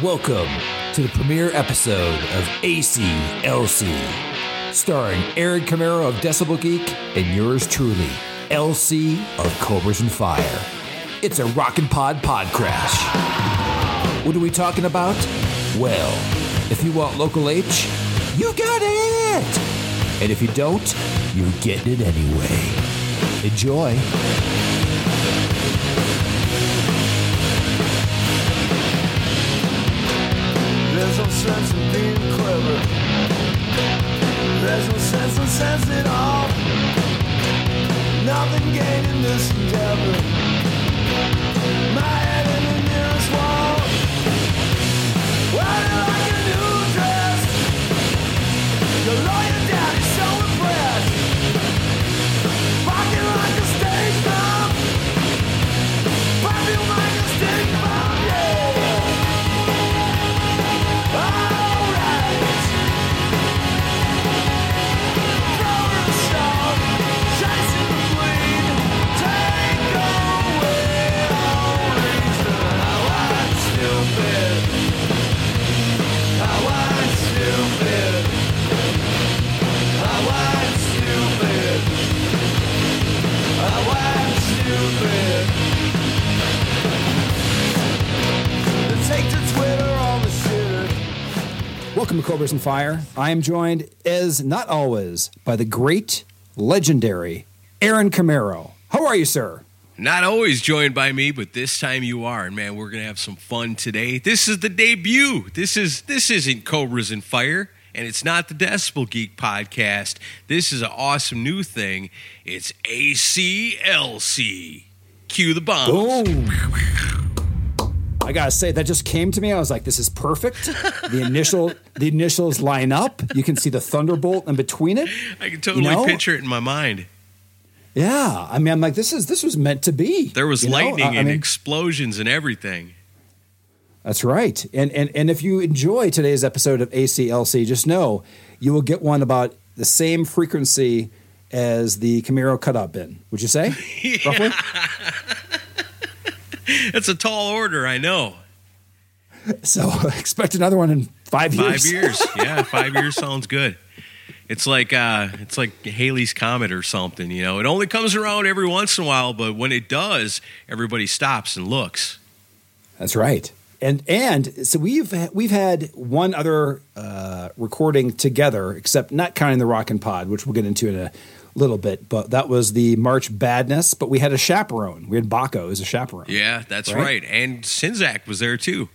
Welcome to the premiere episode of ACLC, starring Aaron Camaro of Decibel Geek and yours truly, LC of Cobras and Fire. It's a Rockin' Pod pod crash. What are we talking about? Well, if you want local H, you got it! And if you don't, you're getting it anyway. Enjoy. There's no sense in being clever. There's no sense in sense at all. Nothing gained in this endeavor. My head Your lawyer Welcome to Cobras and Fire. I am joined, as not always, by the great, legendary Aaron Camaro. How are you, sir? Not always joined by me, but this time you are. And man, we're gonna have some fun today. This is the debut. This is this isn't Cobras and Fire, and it's not the Decibel Geek podcast. This is an awesome new thing. It's ACLC. Cue the bombs. I gotta say, that just came to me. I was like, "This is perfect." The initial, the initials line up. You can see the thunderbolt in between it. I can totally You know? picture it in my mind. Yeah, I mean, I'm like, "This is this was meant to be." There was You lightning I- I and mean, explosions and everything. That's right. And and and if you enjoy today's episode of ACLC, just know you will get one about the same frequency as the Camaro cutout bin. Would you say? Roughly? It's a tall order, I know. So expect another one in five years. Five years. Yeah, five years sounds good. It's like uh, it's like Halley's comet or something. You know, it only comes around every once in a while, but when it does, everybody stops and looks. That's right. And and so we've we've had one other uh, recording together, except not counting the Rockin' Pod, which we'll get into in a little bit. But that was the March Badness. But we had a chaperone. We had Baco as a chaperone. Yeah, that's Right? right. And Czynszak was there too.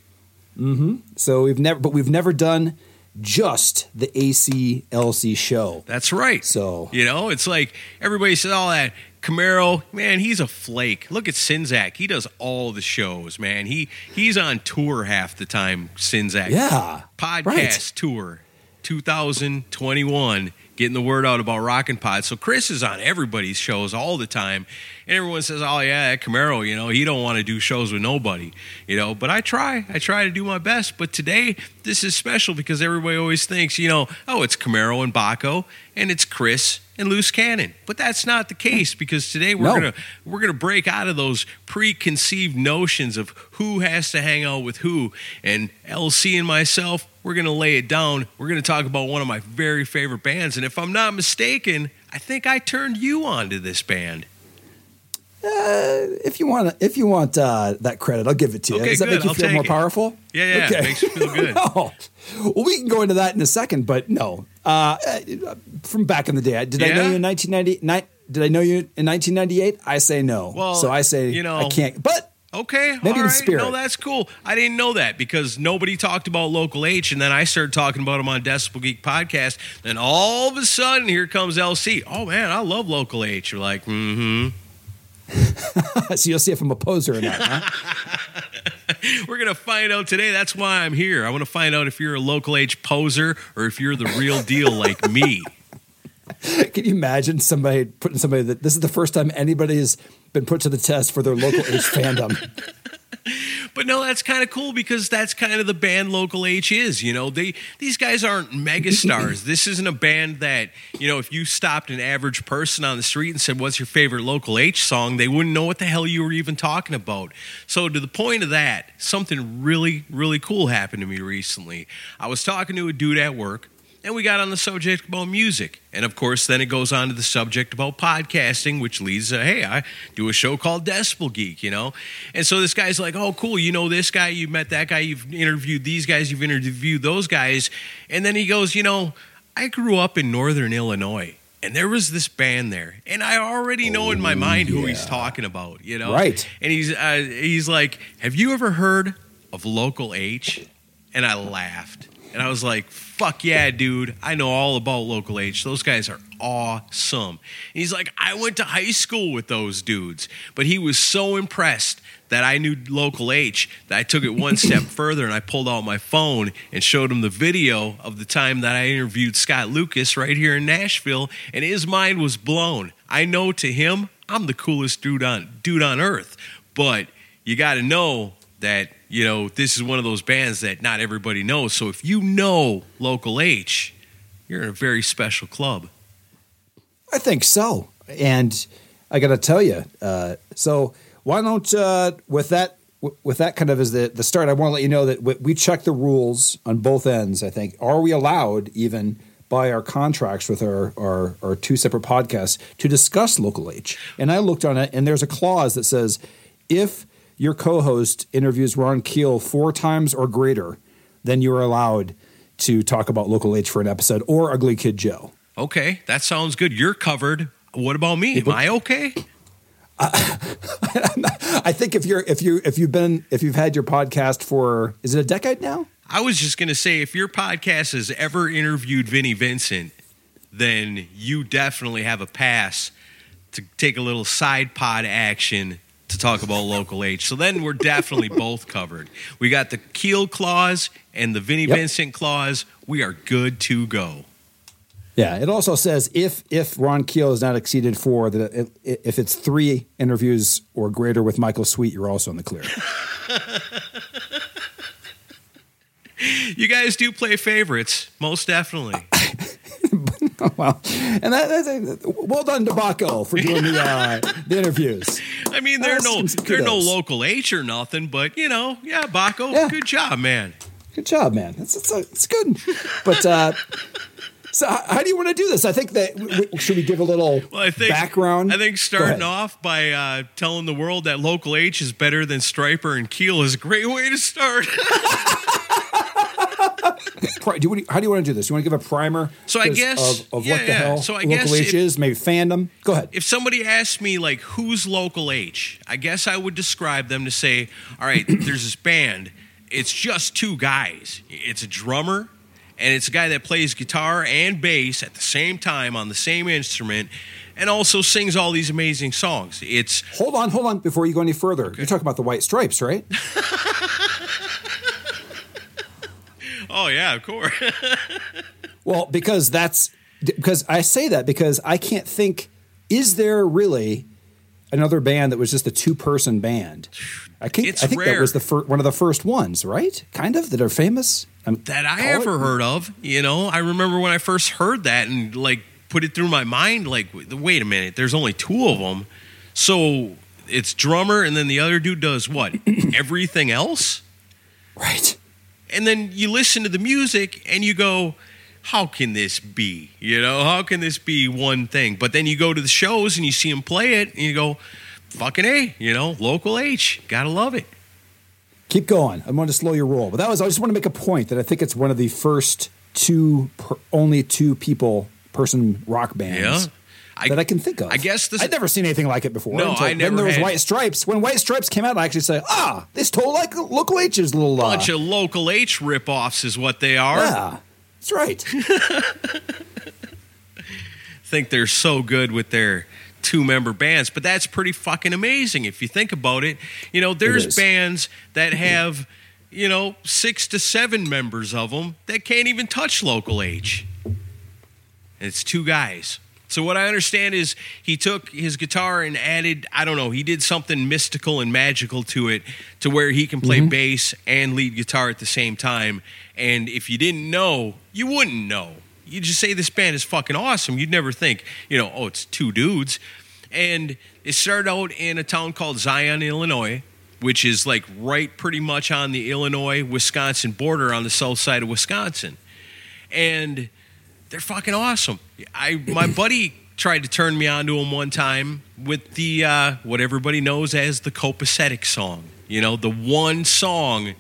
Mm-hmm. So we've never, but we've never done just the ACLC show. That's right. So- you know, it's like everybody says all that. Camaro, man, he's a flake. Look at Czynszak. He does all the shows, man. He he's on tour half the time. Czynszak, Yeah, podcast right. tour 2021 getting the word out about rockin' pod so chris is on everybody's shows all the time. And everyone says oh yeah that camaro you know he don't want to do shows with nobody you know. But i try. I try to do my best. But today this is special because everybody always thinks you know oh it's camaro and baco and it's chris and loose cannon but that's not the case because today we're No. gonna we're to break out of those preconceived notions of who has to hang out with who. And LC and myself, we're to lay it down. We're to talk about one of my very favorite bands. And if I'm not mistaken, I think I turned you on to this band. If you want, if you want uh, that credit, I'll give it to you. Okay, Does that good. make you I'll feel more it. powerful? Yeah, yeah, it makes you feel good. no. Well, we can go into that in a second, but no. Uh, uh, from back in the day, did I know you in 1990? Did I know you in 1998? I say no. Well, so I say you know- I can't. But Okay, Maybe all in right. spirit. No, that's cool. I didn't know that because nobody talked about Local H, and then I started talking about him on Decibel Geek podcast. Then all of a sudden, here comes LC. Oh man, I love Local H. You're like, mm-hmm. so you'll see if I'm a poser or not. Huh? We're gonna find out today. That's why I'm here. I want to find out if you're a Local H poser or if you're the real deal like me. Can you imagine somebody putting somebody that this is the first time anybody has been put to the test for their local H fandom? But no, that's kind of cool because that's kind of the band Local H is. You know, they these guys aren't megastars. this isn't a band that you know if you stopped an average person on the street and said, "What's your favorite Local H song?" They wouldn't know what the hell you were even talking about. So to the point of that, something really really cool happened to me recently. I was talking to a dude at work. And we got on the subject about music. And of course, then it goes on to the subject about podcasting, which leads to, hey, I do a show called Decibel Geek, you know? And so this guy's like, oh, cool, you know this guy, you've met that guy, you've interviewed these guys, you've interviewed those guys. And then he goes, you know, I grew up in Northern Illinois. And there was this band there, and I already know in my mind who he's talking about, you know. Right. And he's uh, he's like, "Have you ever heard of Local H?" And I laughed. And I was like, fuck yeah, dude. I know all about Local H. Those guys are awesome. And he's like, I went to high school with those dudes. But he was so impressed that I knew Local H that I took it one step further and I pulled out my phone and showed him the video of the time that I interviewed Scott Lucas right here in Nashville. And his mind was blown. I know to him, I'm the coolest dude on, dude on earth. But you got to know that you know this is one of those bands that not everybody knows. So if you know Local H, you're in a very special club. I think so. And I got to tell you, uh, so why don't uh, with that with that kind of as the the start, I want to let you know that we, check the rules on both ends. I think are we allowed even by our contracts with our, our our two separate podcasts to discuss local H? And I looked on it, and there's a clause that says if your co-host interviews Ron Keel four times or greater, then you're allowed to talk about local H for an episode or Ugly Kid Joe. Okay, that sounds good. You're covered. What about me? Am I okay? I think if you're if you if you've been if you've had your podcast for is it a decade now? I was just going to say if your podcast has ever interviewed Vinnie Vincent, then you definitely have a pass to take a little side pod action to talk about local H. So then we're definitely both covered. We got the Keel clause and the Vinnie Yep. Vincent clause. We are good to go. Yeah. It also says if if Ron Keel is not exceeded four, that if it's three interviews or greater with Michael Sweet, you're also in the clear. You guys do play favorites, most definitely. well, and that, that's well done Baco for doing the uh, the interviews. I mean, they're no they're no local H or nothing, but you know, yeah, Baco, Yeah. good job, man. Good job, man. It's it's, it's good. But uh, so, how, do you want to do this? I think that w- should we give a little Well, I think background? I think starting off by uh, telling the world that local H is better than Stryper and Keel is a great way to start. Pri- do you, how do you want to do this? You want to give a primer? So I guess- of, of yeah, what the yeah. hell So I local guess H if- is, maybe fandom. Go ahead. if somebody asked me like who's local H, I guess I would describe them to say, all right, there's this band. It's just two guys. It's a drummer and it's a guy that plays guitar and bass at the same time on the same instrument and also sings all these amazing songs. It's Hold on, hold on. Before you go any further, you're talking about the White Stripes, right? oh yeah, of course. well, because that's because I say that because I can't think. Is there really another band that was just a two-person band? I think It's I think rare. that was the fir- one of the first ones, right? Kind of that are famous. Um, that I ever it- heard of. You know, I remember when I first heard that and like put it through my mind. Like, wait a minute, there's only two of them, so it's drummer, and then the other dude does what? Everything else, Right. And then you listen to the music and you go. How can this be? You know, how can this be one thing? But then you go to the shows and you see them play it and you go, fucking A, you know, local H. Gotta love it. Keep going. I want to slow your roll, but that was I just want to make a point that I think it's one of the first two, per, only two people person rock Yeah. I- that I can think of. I guess this- I'd never seen anything like it before. No, until- I Then never there was White Stripes. When White Stripes came out, I actually said, "Ah, this told like Local H's little uh, bunch of local H ripoffs is what they are. Yeah, that's right. think they're so good with their two member bands, but that's pretty fucking amazing if you think about it. You know, there's bands that have, you know, six to seven members of them that can't even touch local H. And it's two guys. So what I understand is he took his guitar and added, I don't know, he did something mystical and magical to it to where he can play mm-hmm. bass and lead guitar at the same time. And if you didn't know, you wouldn't know. You just say this band is fucking awesome. You'd never think, you know, oh, it's two dudes. And it started out in a town called Zion, Illinois, which is like right pretty much on the Illinois Wisconsin border on the south side of Wisconsin. And they're fucking awesome. I my buddy tried to turn me on to them one time with the uh, what everybody knows as the copacetic song. You know, the one song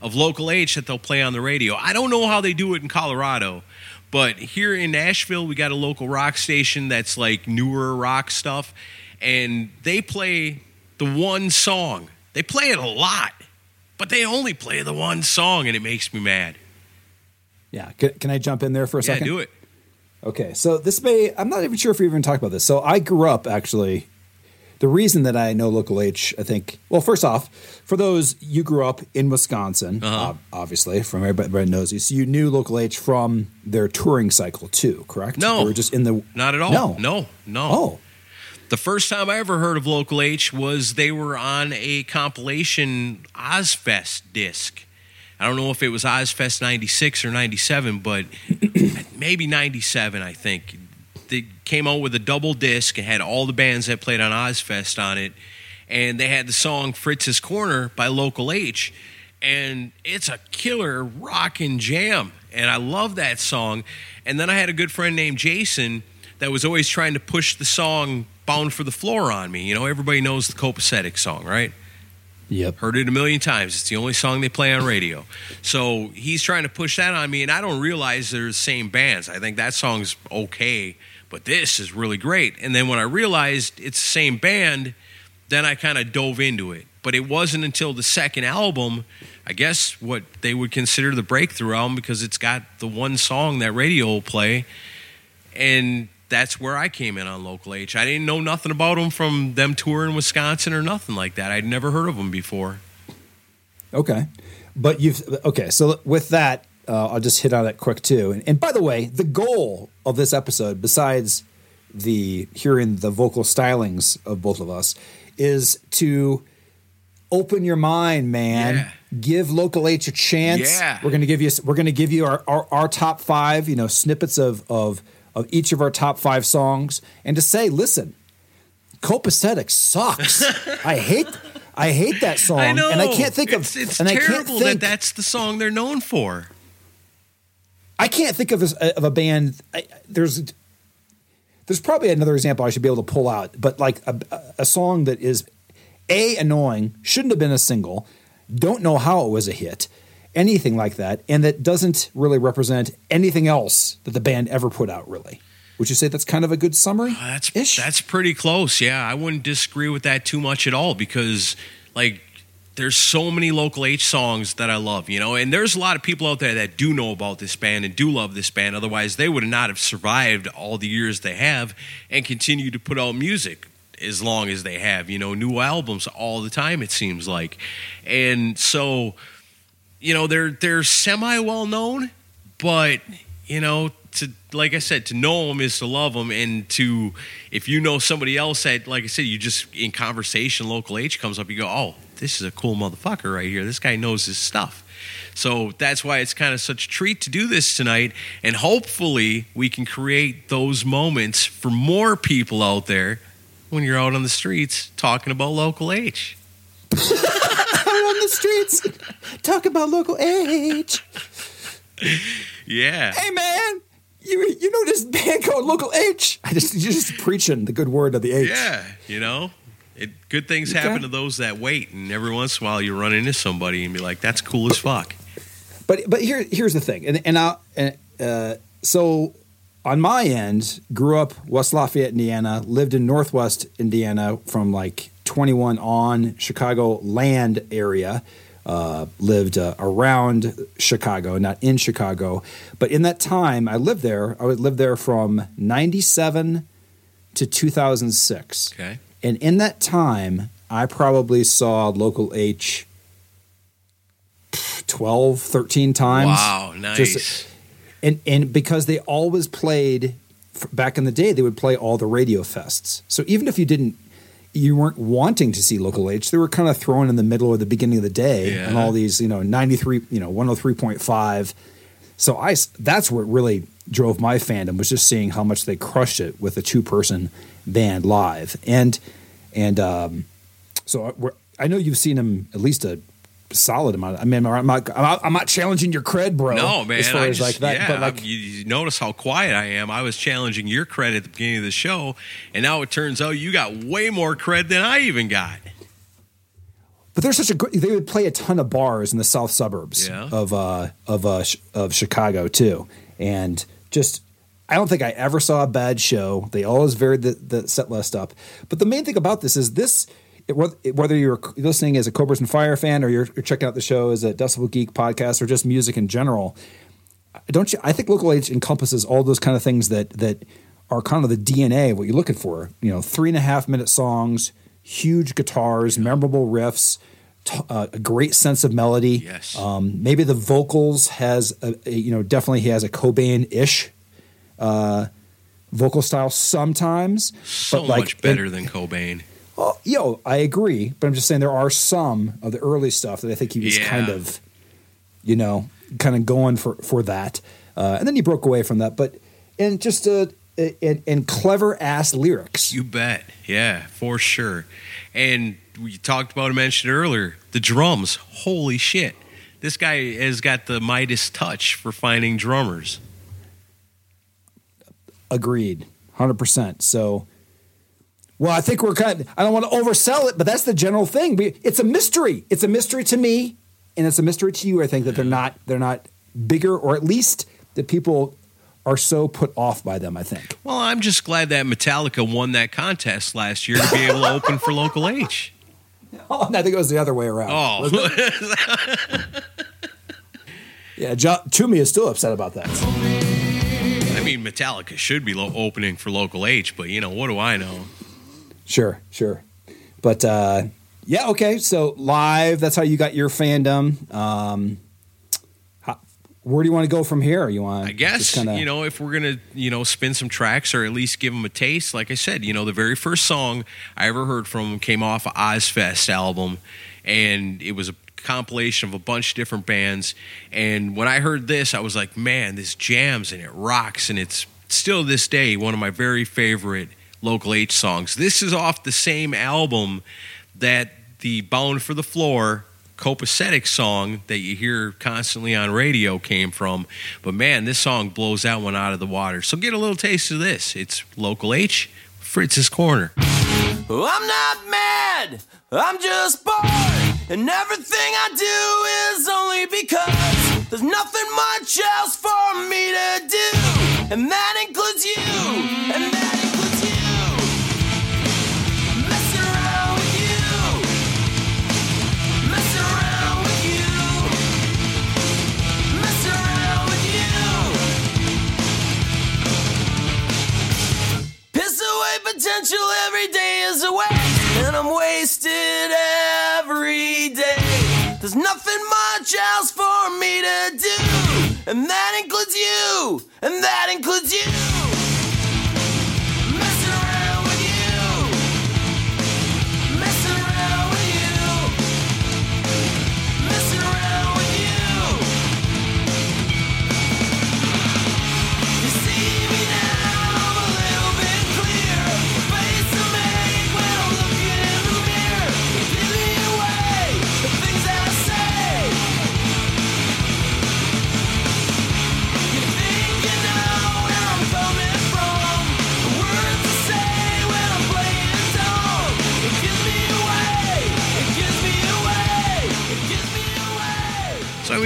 of local H that they'll play on the radio. I don't know how they do it in Colorado, but here in Nashville we got a local rock station that's like newer rock stuff, and they play the one song. They play it a lot, but they only play the one song, and it makes me mad. Yeah, can, can I jump in there for a Yeah, second? do it. Okay, so this may, I'm not even sure if we even talked about this. So I grew up actually. The reason that I know Local H, I think, well, first off, for those you grew up in Wisconsin, Uh-huh. ob- obviously, from everybody, knows you. So you knew Local H from their touring cycle too, correct? No. Were just in the. Not at all. No. no, no. Oh, The first time I ever heard of Local H was they were on a compilation Ozzfest disc. I don't know if it was Ozzfest 96 or 97, but maybe 97, I think. They came out with a double disc and had all the bands that played on Ozzfest on it. And they had the song Fritz's Corner by Local H. And it's a killer rockin' jam. And I love that song. And then I had a good friend named Jason that was always trying to push the song Bound for the Floor on me. You know, everybody knows the copacetic song, right? Yep. Heard it a million times. It's the only song they play on radio. So he's trying to push that on me, and I don't realize they're the same bands. I think that song's okay, but this is really great. And then when I realized it's the same band, then I kind of dove into it. But it wasn't until the second album, I guess what they would consider the breakthrough album, because it's got the one song that radio will play. And that's where I came in on Local H. I didn't know nothing about them from them touring Wisconsin or nothing like that. I'd never heard of them before. Okay, but you've okay. So with that, uh, I'll just hit on it quick too. And, and by the way, the goal of this episode, besides the hearing the vocal stylings of both of us, is to open your mind, man. Yeah. Give local H a chance. Yeah. We're gonna give you we're gonna give you our, our, our top five, you know, snippets of of of each of our top five songs, and to say, listen, copacetic sucks. I hate I hate that song, I know. and I can't think of it's, it's and I terrible can't think, that that's the song they're known for. I can't think of a, of a band. I, there's there's probably another example I should be able to pull out, but like a, a song that is a annoying, shouldn't have been a single, don't know how it was a hit, anything like that, and that doesn't really represent anything else that the band ever put out. Really, would you say that's kind of a good summary? Uh, That's Ish? that's pretty close. Yeah, I wouldn't disagree with that too much at all because like there's so many local H songs that I love, you know, and there's a lot of people out there that do know about this band and do love this band. Otherwise, they would not have survived all the years they have and continue to put out music as long as they have, you know, new albums all the time it seems like. And so, you know, they're they're semi well known, but you know, to like I said, to know them is to love them, and to if you know somebody else that, like I said, you just in conversation, local H comes up, you go, oh, this is a cool motherfucker right here. This guy knows his stuff. So that's why it's kind of such a treat to do this tonight, and hopefully we can create those moments for more people out there when you're out on the streets talking about local H. Out on the streets, talk about local H. Yeah. Hey man, you you know this band called Local H? I just you're just preaching the good word of the H. Yeah, you know, it, good things Okay. happen to those that wait, and every once in a while you run into somebody and be like, "That's cool as fuck." But but here here's the thing, and and I and uh, so on my end, grew up West Lafayette, Indiana, lived in Northwest Indiana from like 21 on Chicago land area. Uh, lived uh, around Chicago, not in Chicago. But in that time, I lived there. I would live there from 97 to 2006. Okay. And in that time, I probably saw Local H 12, 13 times. Wow, nice. Just- and and because they always played back in the day, they would play all the radio fests. So even if you didn't, you weren't wanting to see local H, they were kind of thrown in the middle or the beginning of the day, Yeah. and all these, you know, ninety three, you know, one hundred three point five. So I, that's what really drove my fandom was just seeing how much they crushed it with a two person band live, and and um, so we're, I know you've seen them at least a solid amount. I mean, I'm not, I'm not, I'm not challenging your cred, bro. No, man. As far I as just, like that, yeah, but like you, you notice how quiet I am. I was challenging your cred at the beginning of the show, and now it turns out you got way more cred than I even got. But there's such a good. They would play a ton of bars in the south suburbs Yeah. of uh, of uh, of Chicago too, and just I don't think I ever saw a bad show. They always varied the, the set list up. But the main thing about this is this. Whether- you're listening as a Cobras and Fire fan or you're, you're checking out the show as a Decibel Geek podcast or just music in general, don't you? I think local H encompasses all those kind of things that that are kind of the DNA of what you're looking for. You know, three and a half minute songs, huge guitars, memorable riffs, t- uh, a great sense of melody. Yes. Um, maybe the vocals has a, a- you know definitely he has a Cobain ish uh, vocal style sometimes. So but like much better than Cobain. Oh, yo, I agree, but I'm just saying there are some of the early stuff that I think he was Yeah. kind of, you know, kind of going for for that, uh, and then he broke away from that. But and just uh, and, and clever ass lyrics. You bet. Yeah, for sure. And we talked about, I mentioned earlier, the drums. Holy shit. This guy has got the Midas touch for finding drummers. Agreed, hundred percent. So. Well, I think we're kind. Of, I don't want to oversell it, but that's the general thing. We- It's a mystery. It's a mystery to me, and it's a mystery to you. I think that they're not. They're not bigger, or at least that people are so put off by them. I think. Well, I'm just glad that Metallica won that contest last year to be able to open for Local H. Oh, I think it was the other way around. Oh, Yeah, jo- Toomey is still upset about that. I mean, Metallica should be lo- opening for Local H, but you know, what do I know? Sure, sure. But uh, yeah, okay. So live, that's how you got your fandom. Um, how, where do you want to go from here? You want? I guess kinda- you know if we're gonna you know spin some tracks or at least give them a taste. Like I said, you know the very first song I ever heard from them came off of Ozzfest album, and it was a compilation of a bunch of different bands. And when I heard this, I was like, man, this jams and it rocks, and it's still this day one of my very favorite local H songs. This is off the same album that the Bound for the Floor copacetic song that you hear constantly on radio came from. But man, this song blows that one out of the water. So get a little taste of this. It's Local H, Fritz's Corner. I'm not mad, I'm just bored. And everything I do is only because there's nothing much else for me to do. And that includes you. And that Away potential every day is a waste, and I'm wasted every day. There's nothing much else for me to do, and that includes you, and that includes you.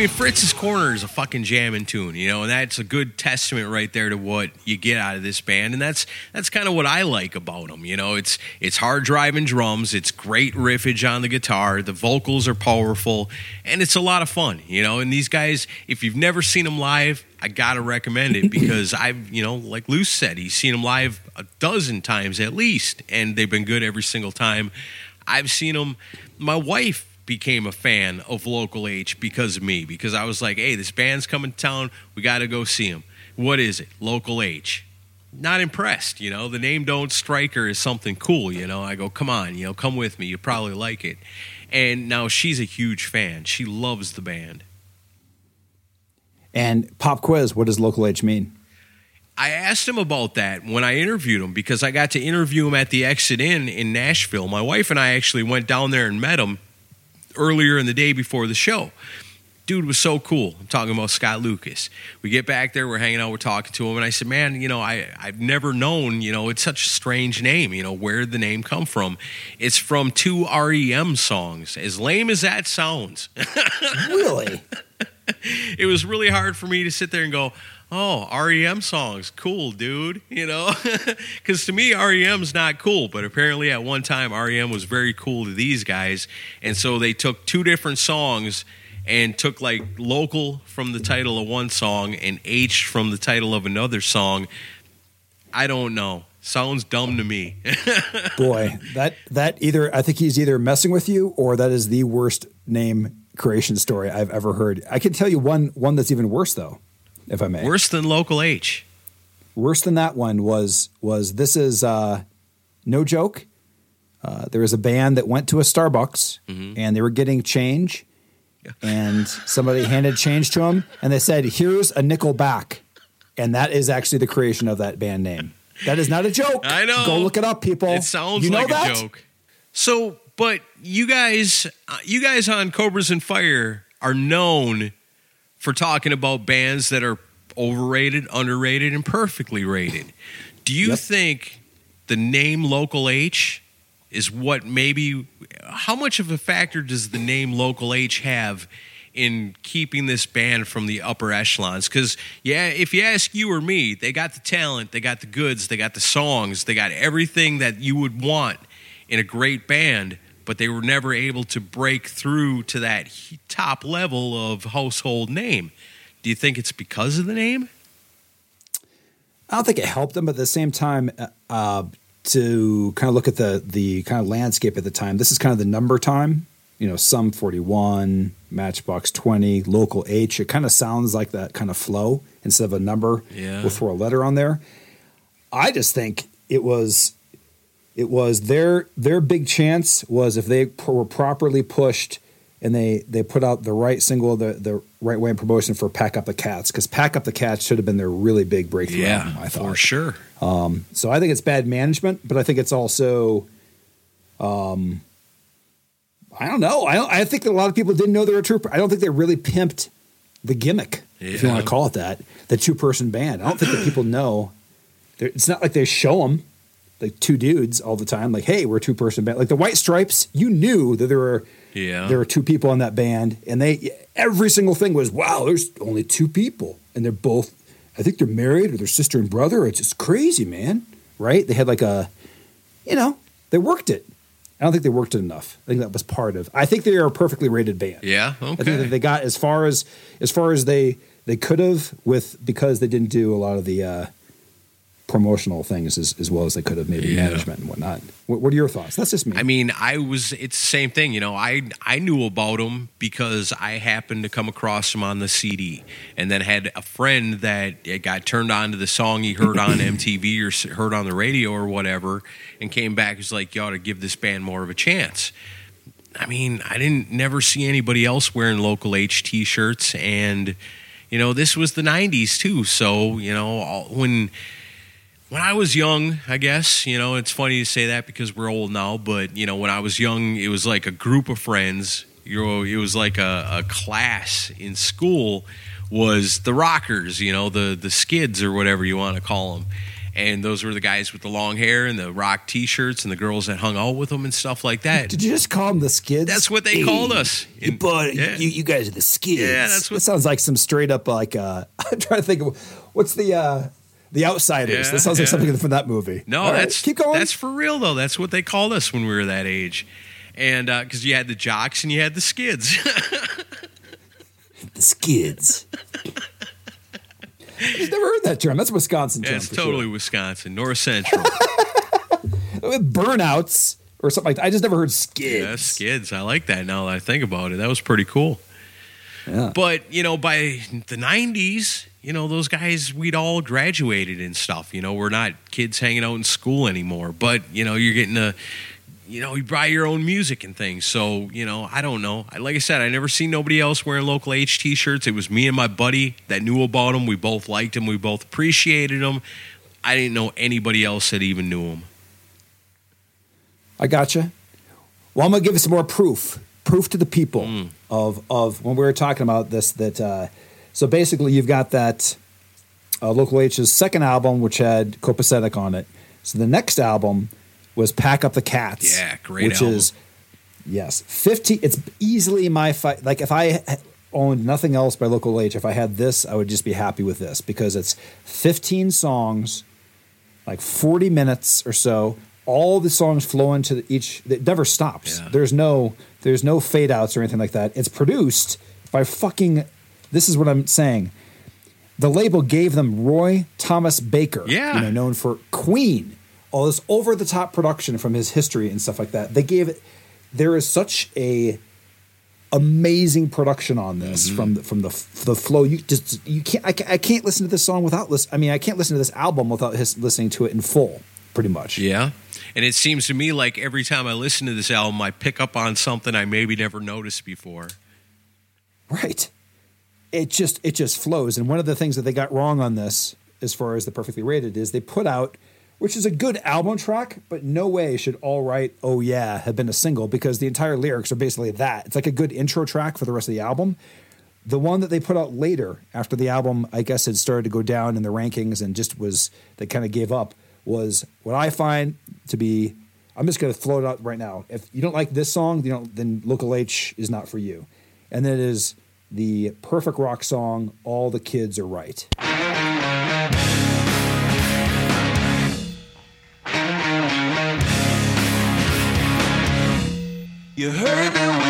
Mean, Fritz's Corner is a fucking jamming tune, you know, and that's a good testament right there to what you get out of this band, and that's that's kind of what I like about them. You know, it's it's hard driving drums, it's great riffage on the guitar, the vocals are powerful, and it's a lot of fun. You know, and these guys, if you've never seen them live, I gotta recommend it because I've, you know, like Luce said, he's seen them live a dozen times at least, and they've been good every single time. I've seen them. My wife became a fan of Local H because of me, because I was like, hey, this band's coming to town. We got to go see them. What is it? Local H. Not impressed, you know. The name Don't Strike Her is something cool, you know. I go, come on, you know, come with me. You probably like it. And now she's a huge fan. She loves the band. And pop quiz, what does local H mean? I asked him about that when I interviewed him because I got to interview him at the Exit Inn in Nashville. My wife and I actually went down there and met him earlier in the day before the show. Dude was so cool. I'm talking about Scott Lucas. We get back there, we're hanging out, we're talking to him, and I said, "Man, you know, I I've never known, you know, it's such a strange name. You know, where did the name come from? It's from two REM songs. As lame as that sounds, Really? It was really hard for me to sit there and go, "Oh, REM songs, cool, dude." You know, because to me, REM's not cool, but apparently at one time REM was very cool to these guys, and so they took two different songs and took like local from the title of one song and H from the title of another song. I don't know. Sounds dumb to me. Boy, that that either I think he's either messing with you or that is the worst name creation story I've ever heard. I can tell you one one that's even worse though, if I may. Worse than local H. Worse than that one was was this is uh, no joke. Uh, there was a band that went to a Starbucks and they were getting change, and somebody handed change to them, and they said, "Here's a nickel back," and that is actually the creation of that band name. That is not a joke. I know. Go look it up, people. It sounds you know like that? a joke. So, but you guys, uh, you guys on Cobras and Fire are known for talking about bands that are overrated, underrated, and perfectly rated. Do you Yep. think the name Local H is what maybe? How much of a factor does the name Local H have? In keeping this band from the upper echelons, because yeah, if you ask you or me, they got the talent, they got the goods, they got the songs, they got everything that you would want in a great band, but they were never able to break through to that top level of household name. Do you think it's because of the name? I don't think it helped them, but at the same time, uh, uh, to kind of look at the the kind of landscape at the time, this is kind of the number time. You know, Sum forty one, Matchbox twenty, local H. It kind of sounds like that kind of flow instead of a number. Yeah. We'll throw a letter on there. I just think it was it was their their big chance was if they were properly pushed and they they put out the right single the the right way in promotion for Pack Up the Cats because Pack Up the Cats should have been their really big breakthrough album. I thought for sure. so. I think it's bad management, but I think it's also, um, I don't know. I don't, I think that a lot of people didn't know they were a trooper. I don't think they really pimped the gimmick, if you want to call it that, the two person band. I don't think that people know. It's not like they show them like two dudes all the time. Like, hey, we're a two person band. Like the White Stripes, you knew that there were Yeah. there were two people in that band, and they every single thing was wow. There's only two people, and they're both. I think they're married or they're sister and brother. It's just crazy, man. Right? They had like a, you know, they worked it. I don't think they worked it enough. I think that was part of. I think they are a perfectly rated band. Yeah. I think that they got as far as as far as they they could have with because they didn't do a lot of the uh, promotional things as, as well as they could have maybe Yeah. management and whatnot. What, what are your thoughts? That's just me. I mean, I was. It's the same thing, you know. I I knew about him because I happened to come across him on the CD, and then had a friend that it got turned on to the song he heard on MTV or heard on the radio or whatever, and came back. Was like, you ought to give this band more of a chance. I mean, I didn't never see anybody else wearing local H T-shirts, and you know, this was the '90s too. So you know, all, when when I was young, I guess, you know, it's funny to say that because we're old now, but, you know, when I was young, it was like a group of friends. You know, it was like a, a class in school was the rockers, you know, the, the skids or whatever you want to call them. And those were the guys with the long hair and the rock T-shirts, and the girls that hung out with them and stuff like that. Did you just call them the skids? That's what they called us. You, In- bought, yeah. you, you guys are the skids. Yeah, that's That sounds like some straight up like. Uh, I'm trying to think of what's the uh, the Outsiders. Yeah, that sounds like something from that movie. No, All right, that's keep going. That's for real though. That's what they called us when we were that age, and uh, because you had the jocks and you had the skids. the skids. I've never heard that term. That's a Wisconsin term. Yeah, it's totally sure. Wisconsin, North Central. with burnouts or something like that. I just never heard skids. yeah, skids. I like that now that I think about it. That was pretty cool. Yeah. But you know, by the '90s, you know, those guys we'd all graduated and stuff. You know, we're not kids hanging out in school anymore. But you know, you're getting a, you know, you buy your own music and things. So you know, I don't know. I, like I said, I never seen nobody else wearing local H T-shirts. It was me and my buddy that knew about them. We both liked them. We both appreciated them. I didn't know anybody else that even knew them. I gotcha. Well, I'm gonna give you some more proof, proof to the people Hmm. Of of when we were talking about this. That uh, so basically, you've got that uh, Local H's second album, which had Copacetic on it. So the next album was Pack Up the Cats. Yeah, great Which album. is yes, fifteen. It's easily my fight. Like if I owned nothing else by Local H, if I had this, I would just be happy with this because it's 15 songs like 40 minutes or so. All the songs flow into each. It never stops. Yeah. There's no there's no fade outs or anything like that. It's produced by fucking. This is what I'm saying. The label gave them Roy Thomas Baker, Yeah. you know, known for Queen, all this over the top production from his history and stuff like that. They gave it. There is such a amazing production on this Mm-hmm. from the, from the the flow. You just you can't I, can't I can't listen to this song without listen. I mean I can't listen to this album without his, listening to it in full. Pretty much. Yeah. And it seems to me like every time I listen to this album, I pick up on something I maybe never noticed before. Right. It just it just flows. And one of the things that they got wrong on this, as far as the perfectly rated, is they put out, which is a good album track, but no way should All Right, Oh Yeah have been a single because the entire lyrics are basically that. It's like a good intro track for the rest of the album. The one that they put out later, after the album, I guess, had started to go down in the rankings and just was, they kind of gave up, was what I find to be. I'm just going to float it out right now. If you don't like this song, you know, then Local H is not for you. And then it is the perfect rock song, All the Kids Are Right. You heard that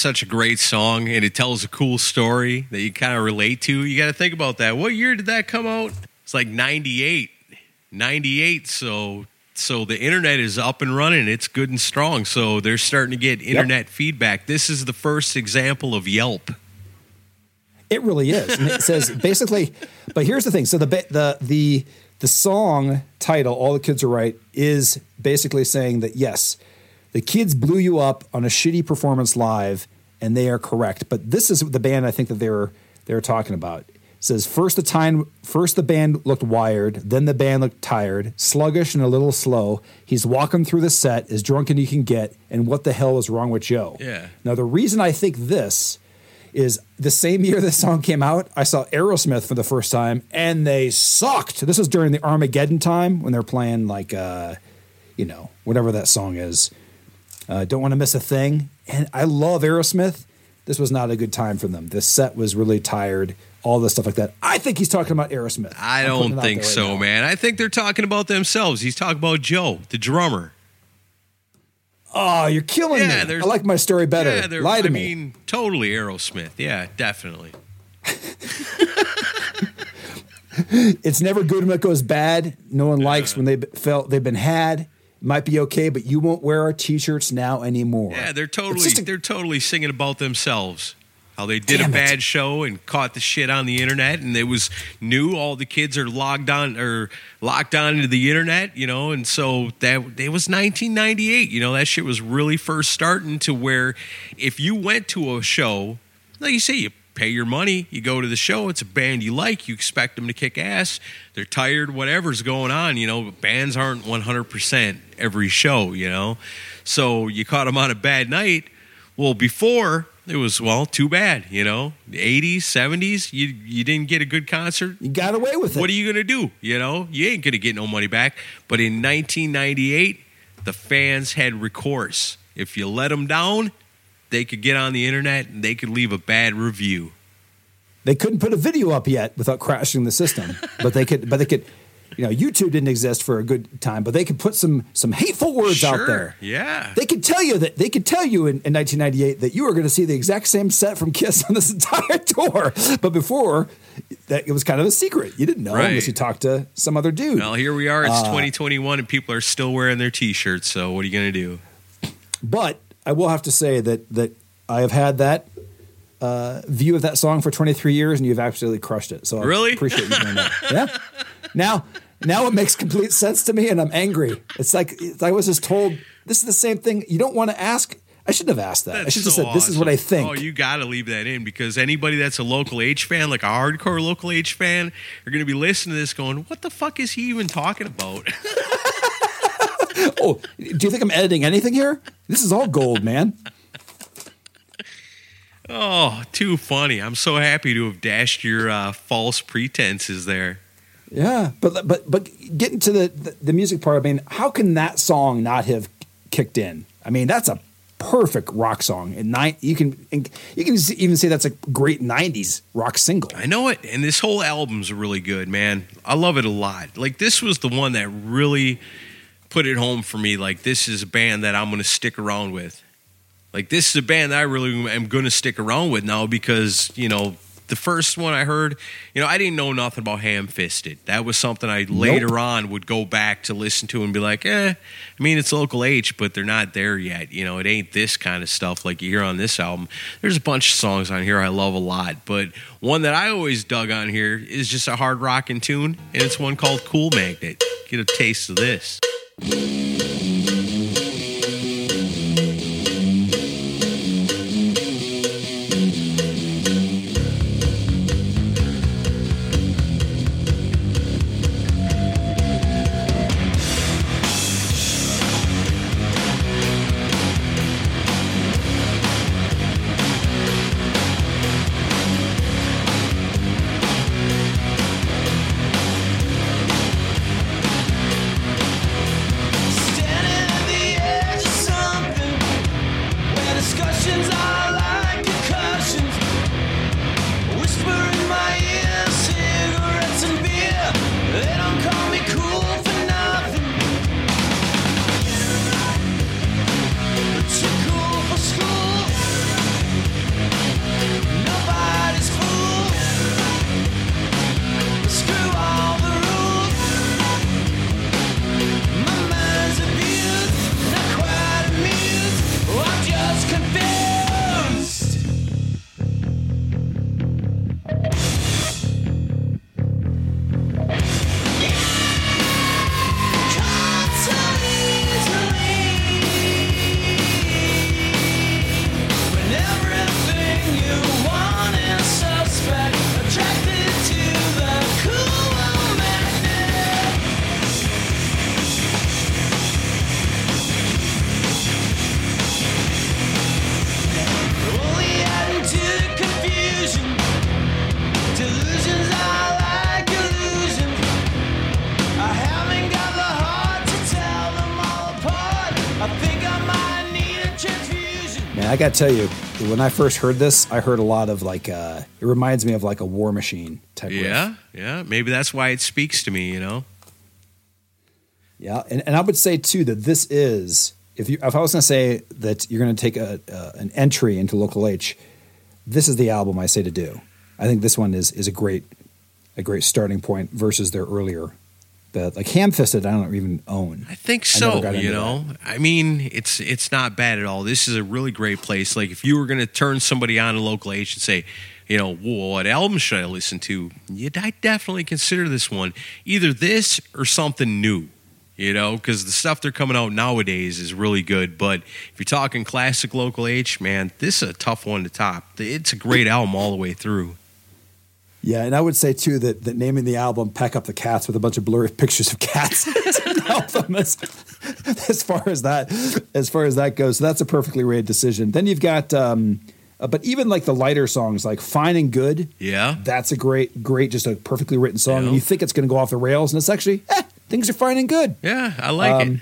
such a great song, and it tells a cool story that you kind of relate to. You got to think about that. What year did that come out? It's like '98. 98. So so the internet is up and running. It's good and strong. So they're starting to get internet feedback. This is the first example of Yelp. It really is. And it says basically, but here's the thing. So the the the the song title, "All the Kids Are Right," is basically saying that yes, the kids blew you up on a shitty performance live, and they are correct. But this is the band I think that they were they were talking about. It says first the time first the band looked wired, then the band looked tired, sluggish and a little slow. He's walking through the set as drunk as he can get, and what the hell is wrong with Joe? Yeah. Now the reason I think this is the same year this song came out, I saw Aerosmith for the first time, and they sucked. This was during the Armageddon time when they're playing like, uh, you know, whatever that song is. Uh, Don't want to miss a thing. And I love Aerosmith. This was not a good time for them. This set was really tired. All this stuff like that. I think he's talking about Aerosmith. I don't think right so, now. man. I think they're talking about themselves. He's talking about Joe, the drummer. Oh, you're killing Yeah, me. I like my story better. Yeah, Lie to I me. mean, totally Aerosmith. Yeah, definitely. it's never good when it goes bad. No one likes when they felt they've been had. Might be okay, but you won't wear our t-shirts now anymore. Yeah, they're totally a, they're totally singing about themselves. How they did a it. bad show and caught the shit on the internet, and it was new. All the kids are logged on or locked on into the internet, you know, and so that it was 1998. You know, that shit was really first starting to where if you went to a show, like you say, you pay your money, you go to the show, it's a band you like, you expect them to kick ass. They're tired, whatever's going on, you know. Bands aren't 100% every show, you know. So you caught them on a bad night. Well, before it was well, too bad, you know. The 80s, 70s, you you didn't get a good concert. You got away with it. What are you gonna do? You know, you ain't gonna get no money back. But in 1998, the fans had recourse. If you let them down, they could get on the internet and they could leave a bad review. They couldn't put a video up yet without crashing the system, but they could. But they could. You know, YouTube didn't exist for a good time, but they could put some some hateful words out there. yeah. They could tell you that they could tell you in, in 1998 that you were going to see the exact same set from Kiss on this entire tour. But before, that it was kind of a secret. You didn't know Right. unless you talked to some other dude. Well, here we are. Uh, It's 2021, and people are still wearing their T-shirts. So what are you gonna do? But I will have to say that that I have had that uh, view of that song for 23 years, and you've absolutely crushed it. So I Really? appreciate you doing that. Yeah. Now, now it makes complete sense to me, and I'm angry. It's like I was just told this is the same thing. You don't want to ask. I shouldn't have asked that. I That's should have so said this is what I think. Oh, you got to leave that in because anybody that's a local H fan, like a hardcore local H fan, are going to be listening to this going, "What the fuck is he even talking about?" oh, do you think I'm editing anything here? This is all gold, man. oh, too funny. I'm so happy to have dashed your uh, false pretenses there. Yeah, but but but getting to the, the the music part, I mean, how can that song not have kicked in? I mean, that's a perfect rock song. And nine, you can you can even say that's a great '90s rock single. I know it, and this whole album's really good, man. I love it a lot. Like this was the one that really put it home for me. Like this is a band that I'm going to stick around with. Like this is a band that I really am going to stick around with now because you know the first one I heard, you know, I didn't know nothing about Ham Fisted. That was something I later on would go back to listen to and be like, eh. I mean, it's local H, but they're not there yet. You know, it ain't this kind of stuff like you hear on this album. There's a bunch of songs on here I love a lot, but one that I always dug on here is just a hard rocking tune, and it's one called Cool Magnet. Get a taste of this. Thank you. I got to tell you, when I first heard this, I heard a lot of like, uh, it reminds me of like a War Machine type. riff. Yeah, yeah. Maybe that's why it speaks to me. You know. Yeah, and, and I would say too that this is if you if I was to say that you're to take a uh, an entry into Local H, this is the album I say to do. I think this one is is a great a great starting point versus their earlier. But like Ham Fisted, I don't even own. I think so. got you know, I mean, it's it's not bad at all. This is a really great place. Like if you were going to turn somebody on to local H and say, you know, what album should I listen to? You'd I definitely consider this one. Either this or something new. You know, because the stuff they're coming out nowadays is really good. But if you're talking classic local H, man, this is a tough one to top. It's a great album all the way through. Yeah, and I would say too that, that naming the album "Pack Up the Cats" with a bunch of blurry pictures of cats as, as far as that as far as that goes. So that's a perfectly rated decision. Then you've got, um, uh, but even like the lighter songs, like "Fine and Good," Yeah. that's a great, great, just a perfectly written song. Yeah. And you think it's going to go off the rails, and it's actually eh, things are fine and good. Yeah, I like it. Um,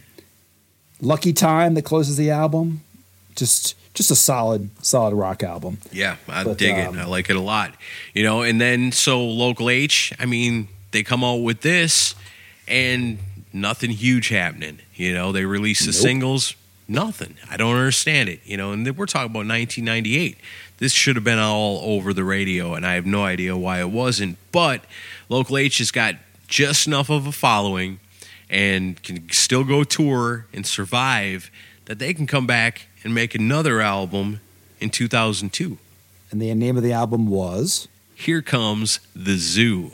Lucky Time that closes the album, just just a solid, solid rock album. Yeah, I But, dig um, it. I like it a lot. You know, and then so local H, I mean, they come out with this and nothing huge happening. You know, they release the Nope. singles, nothing. I don't understand it. You know, and we're talking about 1998. This should have been all over the radio, and I have no idea why it wasn't. But local H has got just enough of a following and can still go tour and survive that they can come back and make another album in 2002. And the name of the album was Here comes the zoo.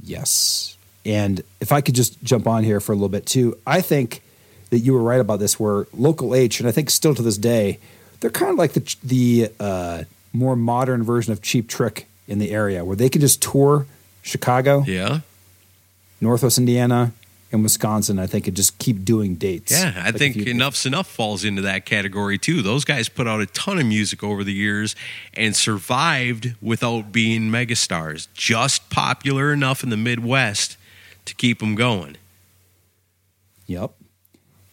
Yes. And if I could just jump on here for a little bit too, I think that you were right about this. Where local H, and I think still to this day, they're kind of like the the uh, more modern version of Cheap Trick in the area, where they can just tour Chicago, Yeah. Northwest Indiana, and Wisconsin. I think and just keep doing dates. Yeah, I Like think Enuff Z'Nuff falls into that category too. Those guys put out a ton of music over the years and survived without being megastars, just popular enough in the Midwest to keep them going. Yep.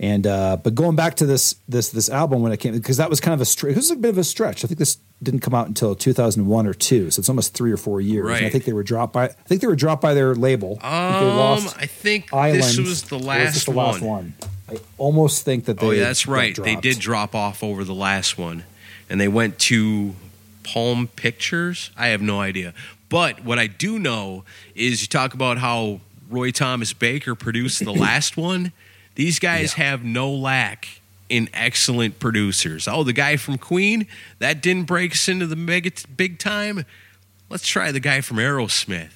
And uh, but going back to this this this album when it came because that was kind of a stretch. It was a bit of a stretch. I think this didn't come out until 2001 or two, so it's almost three or four years. And I think they were dropped by. I think they were dropped by their label. I think they Um, lost I think Island. this was the last, this the one. last one. I almost think that they. Oh, yeah, that's right. They did drop off over the last one, and they went to Palm Pictures. I have no idea. But what I do know is you talk about how Roy Thomas Baker produced the last one. These guys have no lack in excellent producers. Oh, the guy from Queen that didn't break us into the mega big time. Let's try the guy from Aerosmith.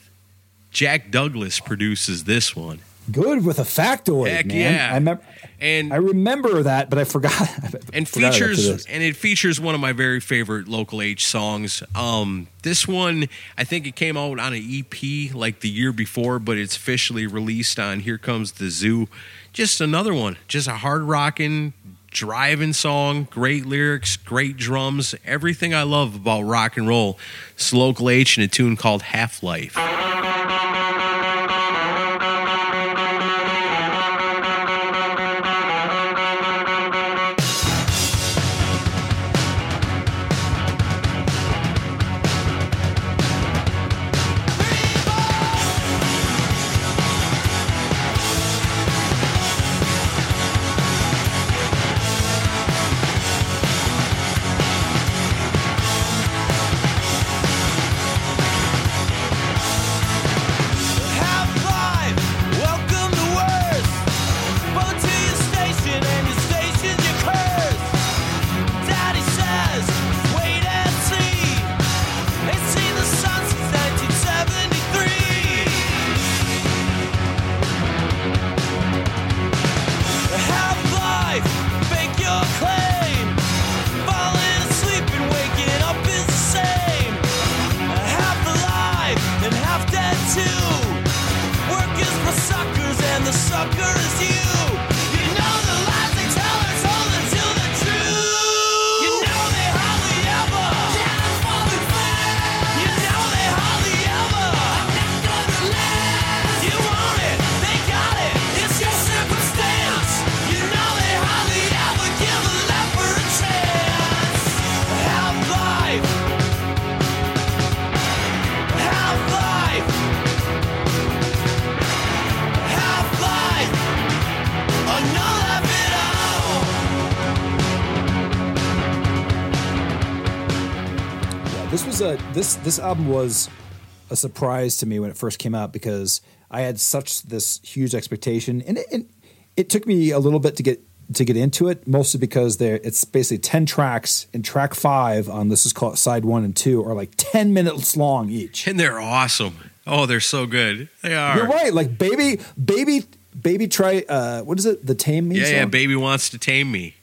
Jack Douglas produces this one. good with a factoid. Heck man. yeah. I remember. And I remember that, but I forgot. And forgot features and it features one of my very favorite local H songs. Um, this one I think it came out on an EP like the year before, but it's officially released on Here Comes the Zoo. Just another one, just a hard rocking, driving song. Great lyrics, great drums, everything I love about rock and roll. It's local in a tune called Half Life. This this album was a surprise to me when it first came out because I had such this huge expectation, and it, and it took me a little bit to get to get into it, mostly because there it's basically ten tracks, and track five on this is called side one and two are like ten minutes long each. And they're awesome. Oh, they're so good. They are. You're right, like baby, baby, baby. Try uh, what is it? The tame me. Yeah, yeah. Baby wants to tame me.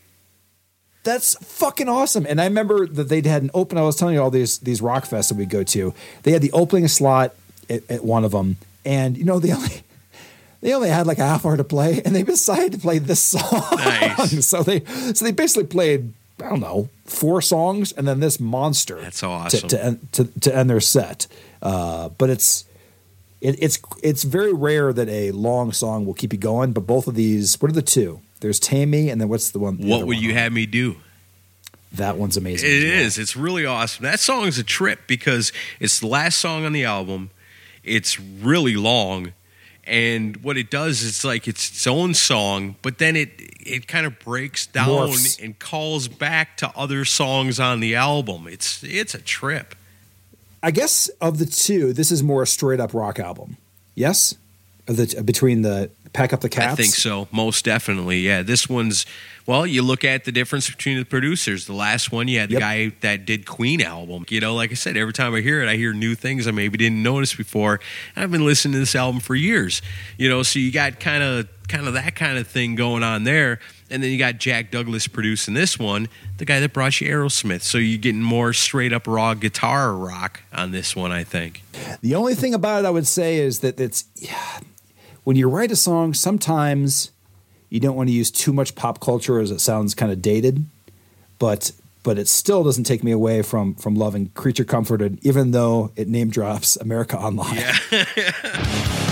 That's fucking awesome. And I remember that they'd had an open. I was telling you all these these rock fests that we go to. They had the opening slot at, at one of them, and you know they only they only had like a half hour to play, and they decided to play this song. Nice. so they so they basically played I don't know four songs, and then this monster. That's so to- awesome. to end, to, to end their set. Uh, but it's it, it's it's very rare that a long song will keep you going. But both of these, what are the two? There's Tame Me, and then what's the one? the What would one? you have me do? That one's amazing. It well. is. It's really awesome. That song is a trip because it's the last song on the album. It's really long, and what it does is like it's its own song, but then it it kind of breaks down Morphs. and calls back to other songs on the album. It's it's a trip. I guess of the two, this is more a straight up rock album. Yes, the between the pack up the cats. I think so, most definitely. Yeah, this one's well. You look at the difference between the producers. The last one, you had the Yep. guy that did Queen album. You know, like I said, every time I hear it, I hear new things I maybe didn't notice before. I've been listening to this album for years. You know, so you got kind of kind of that kind of thing going on there. And then you got Jack Douglas producing this one, the guy that brought you Aerosmith. So you're getting more straight up raw guitar rock on this one, I think. The only thing about it I would say is that it's yeah, when you write a song, sometimes you don't want to use too much pop culture as it sounds kind of dated, but but it still doesn't take me away from from loving Creature Comforted, even though it name drops America Online. All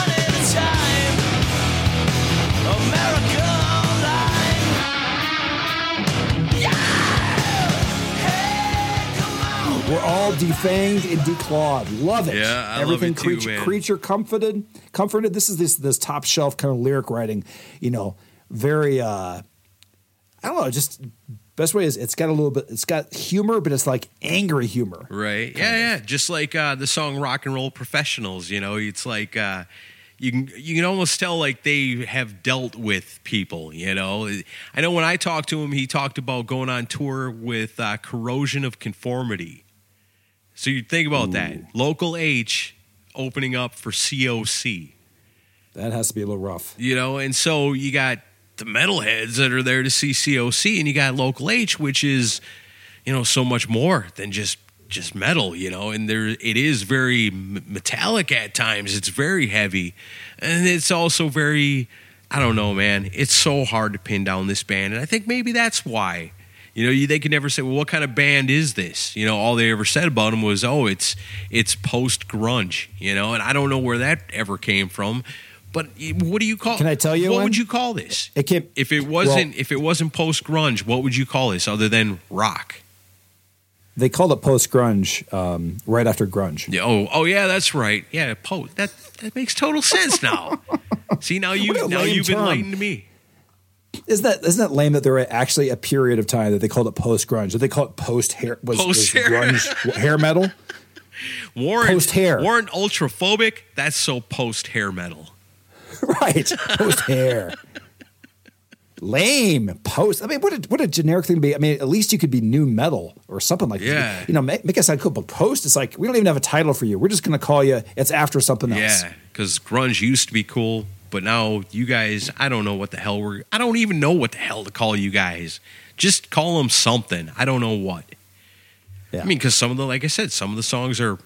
We're all defanged and declawed. Love it. Yeah, I love Everything it too, creature, man. creature comforted, comforted. This is this this top shelf kind of lyric writing. You know, very. uh I don't know. Just best way is it's got a little bit. It's got humor, but it's like angry humor. Right. Yeah, yeah. Just like uh, the song "Rock and Roll Professionals." You know, it's like uh, you can you can almost tell like they have dealt with people. You know, I know when I talked to him, he talked about going on tour with uh, Corrosion of Conformity. So you think about that. Local H opening up for COC. That has to be a little rough. You know, and so you got the metalheads that are there to see COC, and you got Local H, which is, you know, so much more than just just metal. You know, and there it is very m- metallic at times. It's very heavy, and it's also very I don't know, man. It's so hard to pin down this band, and I think maybe that's why. You know, they could never say, "Well, what kind of band is this?" You know, all they ever said about them was, "Oh, it's it's post grunge." You know, and I don't know where that ever came from. But what do you call? Can I tell you What one? would you call this? It came- if it wasn't if it wasn't post grunge, what would you call this other than rock? They called it post grunge um, right after grunge. Yeah, oh, oh yeah, that's right. Yeah, post. That that makes total sense now. See, now you now you've term. enlightened me. Isn't that isn't that lame that there were actually a period of time that they called it post grunge? That they call it post hair was, was grunge hair metal. Warren Post-hair. Warren ultraphobic. That's so post hair metal. right, post hair. Lame post. I mean, what a what a generic thing to be. I mean, at least you could be new metal or something like Yeah. that. You know, make, make it sound cool. But post, it's like we don't even have a title for you. We're just going to call you. It's after something else. Yeah, because grunge used to be cool, but now you guys, I don't know what the hell we're. I don't even know what the hell to call you guys. Just call them something. I don't know what. Yeah. I mean, because some of the, like I said, some of the songs are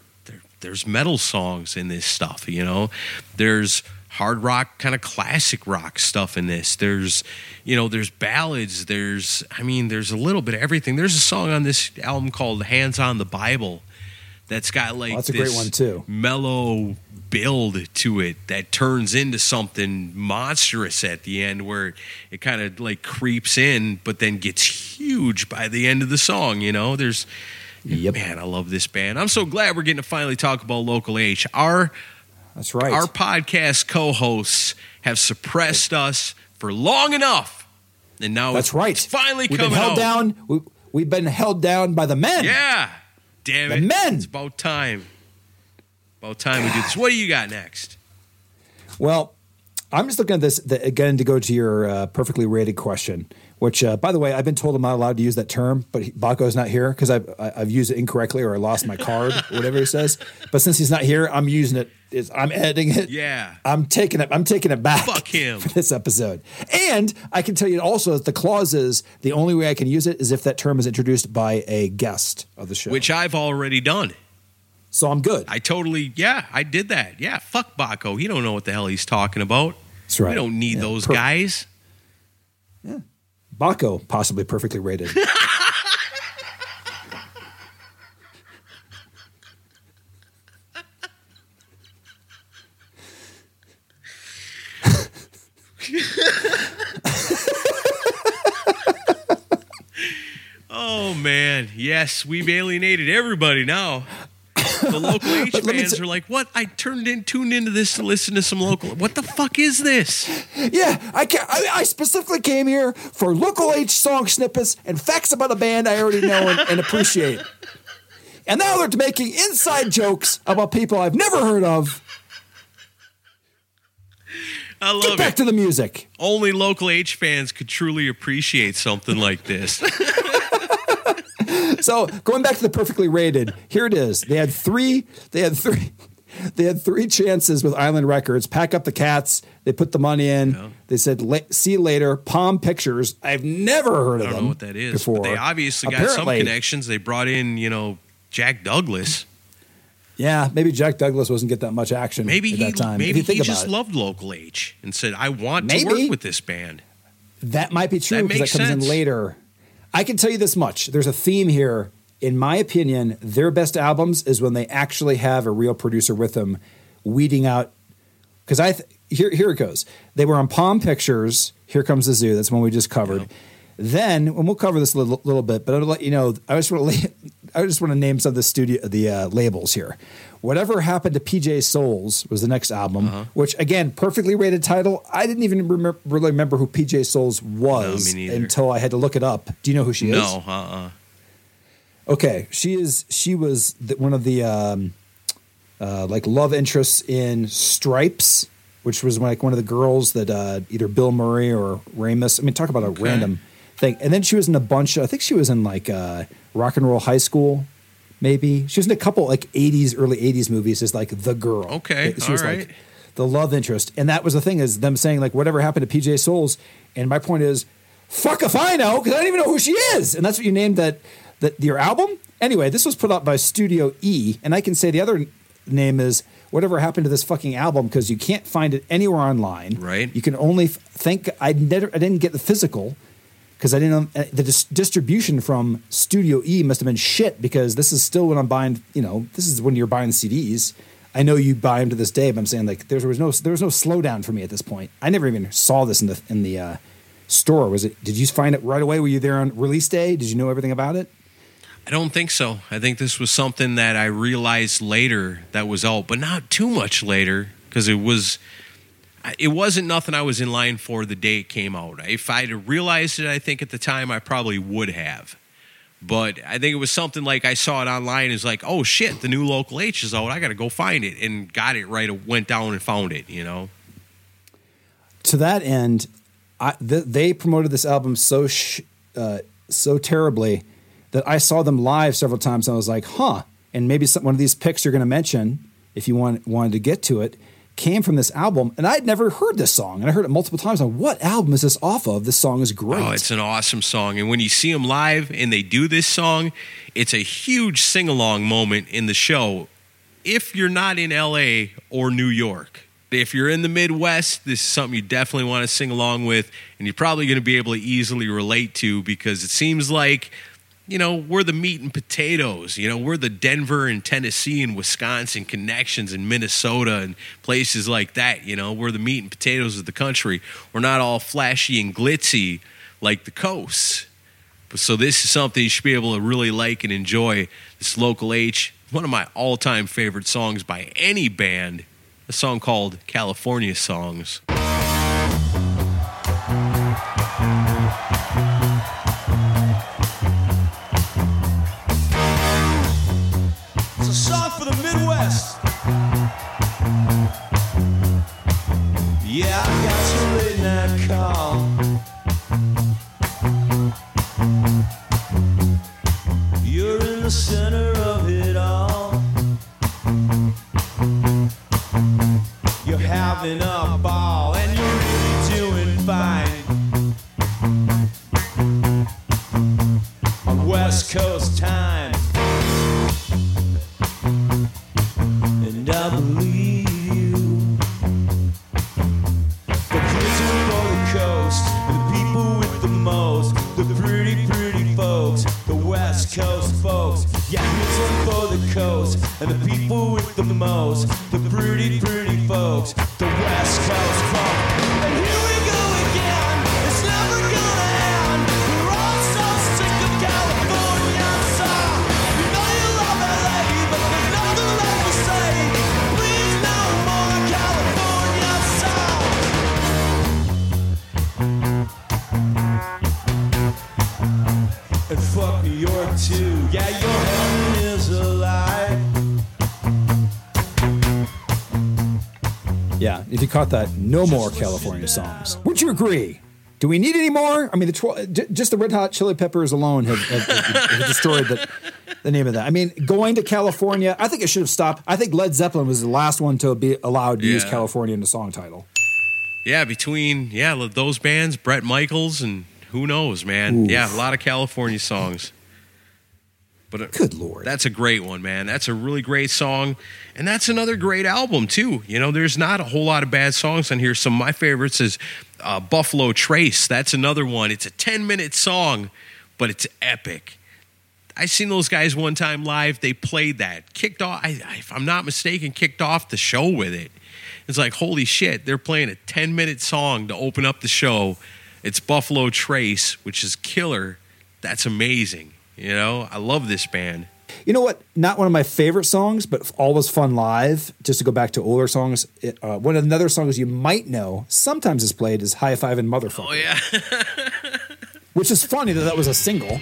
there's metal songs in this stuff. You know, there's hard rock, kind of classic rock stuff in this. There's, you know, there's ballads. There's, I mean, there's a little bit of everything. There's a song on this album called "Hands on the Bible." That's got like Oh, that's a great one, too. mellow build to it that turns into something monstrous at the end where it kind of like creeps in but then gets huge by the end of the song you know there's Yep. man i love this band i'm so glad we're getting to finally talk about local h our That's right. our podcast co-hosts have suppressed us for long enough and now That's right. finally We've coming been held out. down. We, we've been held down by the men. yeah damn The it men. it's about time about time we do this what do you got next Well, I'm just looking at this the, again to go to your uh, perfectly rated question. Which, uh, by the way, I've been told I'm not allowed to use that term, but Baco's not here because I've, I've used it incorrectly or I lost my card, or whatever he says. But since he's not here, I'm using it. It's, I'm editing it. Yeah. I'm taking it. I'm taking it back. Fuck him. for this episode. And I can tell you also that the clause is the only way I can use it is if that term is introduced by a guest of the show. which I've already done. So I'm good. I totally, yeah, I did that. Yeah, fuck Baco. He don't know what the hell he's talking about. That's right. We don't need Yeah, those per- guys. Baco, possibly perfectly rated. Oh man, yes, we've alienated everybody now. The local H But let me fans t- are like, "What? I turned in, tuned into this to listen to some local. What the fuck is this?" Yeah, I, ca I I specifically came here for local H song snippets and facts about a band I already know and, and appreciate. And now they're making inside jokes about people I've never heard of. I love Get back it. to the music. Only local H fans could truly appreciate something like this. So going back to the perfectly rated, here it is. They had three. They had three. They had three chances with Island Records. Pack up the cats. They put the money in. They said, "See you later." Palm Pictures. I've never heard of I don't them. know what that is, Before. but they obviously got some Apparently- connections. They brought in, you know, Jack Douglas. Yeah, maybe Jack Douglas wasn't get that much action. Maybe at he, that time. Maybe he just it. loved local H and said, "I want to work with this band." That might be true That because that makes comes sense. in later. I can tell you this much: there's a theme here. In my opinion, their best albums is when they actually have a real producer with them, weeding out. Because I th- here here it goes. They were on Palm Pictures. Here comes the zoo. That's one we just covered. Then, and we'll cover this a little, little bit, but I'll let you know. I just want to I just want to name some of the studio the uh, labels here. Whatever happened to PJ Soles was the next album, Uh-huh. which again, perfectly rated title. I didn't even remember, really remember who PJ Soles was neither. until I had to look it up. Do you know who she is? No, uh, uh Okay, she is. She was the, one of the um, uh, like love interests in Stripes, which was like one of the girls that uh, either Bill Murray or Ramis. I mean, talk about a random thing. And then she was in a bunch. Of, I think she was in like uh, Rock and Roll High School. Maybe she was in a couple like '80s, early '80s movies as like the girl. Okay, she was all like the love interest, and that was the thing is them saying like whatever happened to PJ Soles. And my point is, fuck if I know because I don't even know who she is, and that's what you named that that your album. Anyway, this was put out by Studio E, and I can say the other name is whatever happened to this fucking album because you can't find it anywhere online. Right. You can only f- think I never I didn't get the physical because I didn't uh, the dis- distribution from Studio E must have been shit because this is still when I'm buying. You know, this is when you're buying CDs. I know you buy them to this day, but I'm saying like there was no there was no slowdown for me at this point. I never even saw this in the in the uh, store. Was it? Did you find it right away? Were you there on release day? Did you know everything about it? I don't think so. I think this was something that I realized later that was out, but not too much later because it was it wasn't nothing I was in line for the day it came out. If I'd realized it, I think at the time I probably would have. But I think it was something like I saw it online. Is like, oh shit, the new local H is out. I got to go find it, and got it right. Went down and found it. You know. To that end, I, th- they promoted this album so sh- uh, so terribly that I saw them live several times. And I was like, huh. And maybe some, one of these picks you're going to mention, if you want wanted to get to it, came from this album, and I'd never heard this song, and I heard it multiple times. On what album is this off of? This song is oh, great. Oh, it's an awesome song, and when you see them live and they do this song, it's a huge sing along moment in the show. If you're not in LA or New York, if you're in the Midwest, this is something you definitely want to sing along with, and you're probably going to be able to easily relate to because it seems like you know, we're the meat and potatoes. You know, we're the Denver and Tennessee and Wisconsin connections and Minnesota and places like that. You know, we're the meat and potatoes of the country. We're not all flashy and glitzy like the coast. So this is something you should be able to really like and enjoy. This local H, one of my all-time favorite songs by any band, a song called California Songs. Yeah, if that, no more California songs. Would you agree? Do we need any more? I mean, the tw- j- just the Red Hot Chili Peppers alone have, have, have- have destroyed the, the name of that. I mean, going to California, I think it should have stopped. I think Led Zeppelin was the last one to be allowed to use California in the song title. Yeah, between yeah those bands, Bret Michaels, and who knows, man. Oof. Yeah, a lot of California songs. But Good lord. that's a great one, man. That's a really great song, and that's another great album too. You know, there's not a whole lot of bad songs on here. Some of my favorites is uh, Buffalo Trace. That's another one. It's a 10 minute song, but it's epic. I seen those guys one time live. They played that, kicked off. I- if I'm not mistaken, kicked off the show with it. It's like holy shit! They're playing a 10 minute song to open up the show. It's Buffalo Trace, which is killer. That's amazing. You know, I love this band. You know what? Not one of my favorite songs, but always fun live. Just to go back to older songs, it, uh, one of the other songs you might know sometimes is played is "High Five and Motherfucker," Oh yeah. which is funny that that was a single.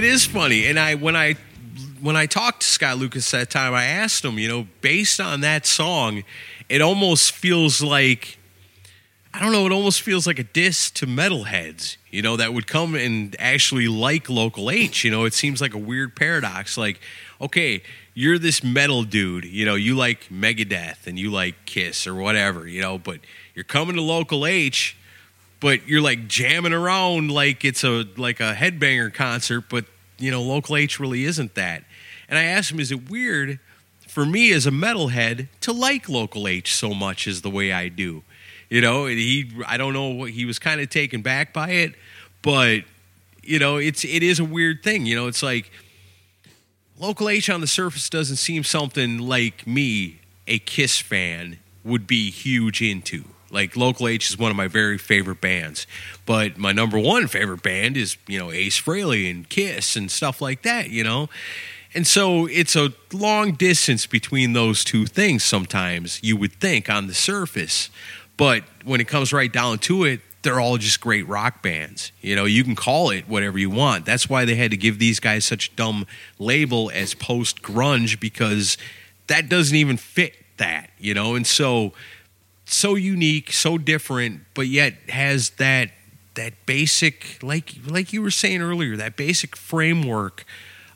It is funny, and I when I when I talked to Scott Lucas that time, I asked him, you know, based on that song, it almost feels like I don't know, it almost feels like a diss to metalheads, you know, that would come and actually like Local H. You know, it seems like a weird paradox. Like, okay, you're this metal dude, you know, you like Megadeth and you like Kiss or whatever, you know, but you're coming to Local H but you're like jamming around like it's a like a headbanger concert, but you know, local H really isn't that. And I asked him, is it weird for me as a metalhead to like local H so much as the way I do? You know, he I don't know he was kind of taken back by it, but you know, it's it is a weird thing. You know, it's like local H on the surface doesn't seem something like me, a Kiss fan, would be huge into. Like Local H is one of my very favorite bands, but my number one favorite band is you know Ace Frehley and Kiss and stuff like that. You know, and so it's a long distance between those two things. Sometimes you would think on the surface, but when it comes right down to it, they're all just great rock bands. You know, you can call it whatever you want. That's why they had to give these guys such dumb label as post grunge because that doesn't even fit that, you know? And so so unique, so different, but yet has that that basic like like you were saying earlier, that basic framework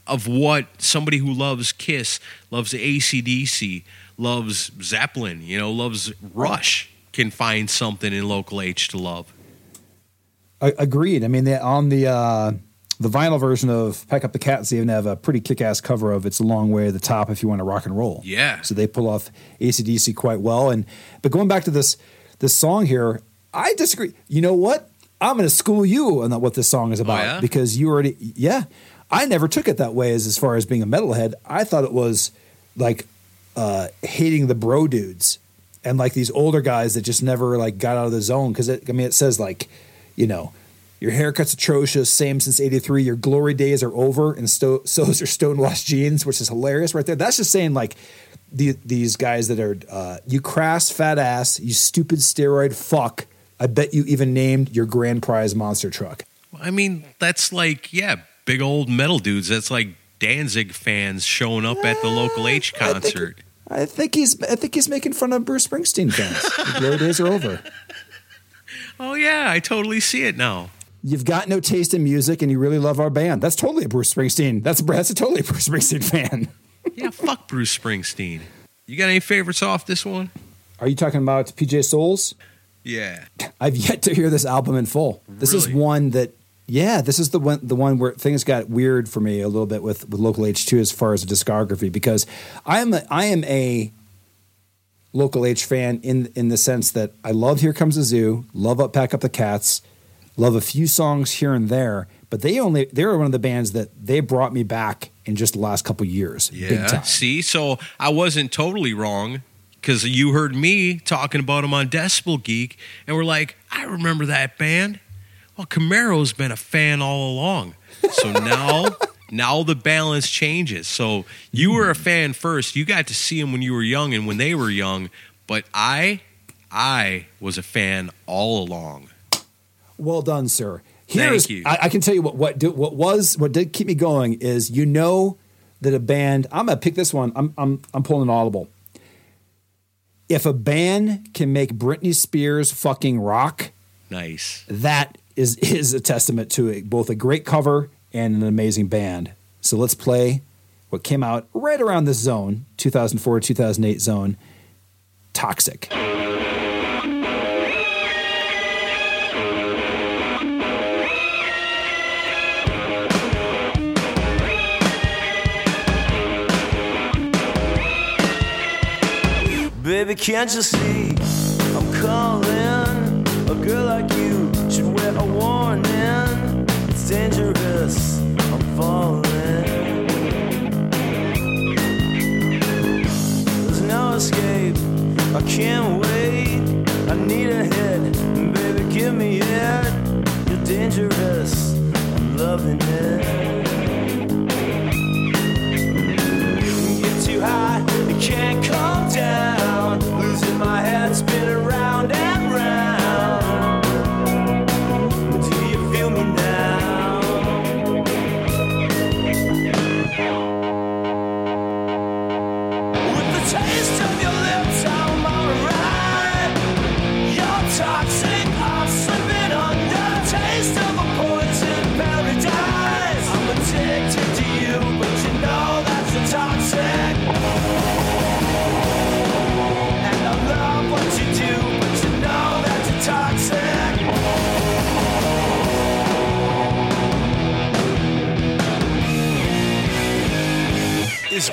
of what somebody who loves Kiss, loves ACDC, loves Zeppelin, you know, loves Rush can find something in local H to love. Agreed. I mean, on the uh, the vinyl version of Pack Up the Cats, they even have a pretty kick ass cover of "It's a Long Way to the Top" if you want to rock and roll. Yeah. So they pull off ACDC quite well. And but going back to this this song here, I disagree. You know what? I'm going to school you on what this song is about yeah? because you already yeah. I never took it that way as as far as being a metalhead. I thought it was like uh, hating the bro dudes and like these older guys that just never like got out of the zone because I mean it says like you know your haircut's atrocious same since 83 your glory days are over and sto- so's your stonewashed jeans which is hilarious right there that's just saying like the, these guys that are uh, you crass fat ass you stupid steroid fuck i bet you even named your grand prize monster truck I mean, that's like, yeah, big old metal dudes. That's like Danzig fans showing up at the local H I think- concert. I think he's I think he's making fun of Bruce Springsteen fans. the glory days are over. Oh yeah, I totally see it now. You've got no taste in music and you really love our band. That's totally a Bruce Springsteen. That's that's a totally Bruce Springsteen fan. Yeah, fuck Bruce Springsteen. You got any favorites off this one? Are you talking about PJ Soles? Yeah. I've yet to hear this album in full. This is one that yeah, this is the one the one where things got weird for me a little bit with with local H two as far as discography because I am a, I am a local H fan in in the sense that I love Here Comes the Zoo, love Up Pack Up the Cats, love a few songs here and there, but they only they were one of the bands that they brought me back in just the last couple years, big Yeah. time. See, so I wasn't totally wrong because you heard me talking about them on Decibel Geek, and we're like, I remember that band. Well, Camaro's been a fan all along. So now, now the balance changes. So you were a fan first. You got to see them when you were young and when they were young, but I, I was a fan all along. Well done, sir. Thank you. I, I can tell you what what did, what was what did keep me going is you know that a band. I'm gonna pick this one. I'm I'm I'm pulling an audible. If a band can make Britney Spears fucking rock, Nice. that is is a testament to it, both a great cover and an amazing band. So let's play what came out right around this zone, 2004 2008 zone, Toxic. Baby, can't you see? I'm calling. A girl like you should wear a warning. It's dangerous. I'm falling. There's no escape. I can't wait. I need a hit, baby, give me it. You're dangerous, I'm loving it. Get too high, you can't come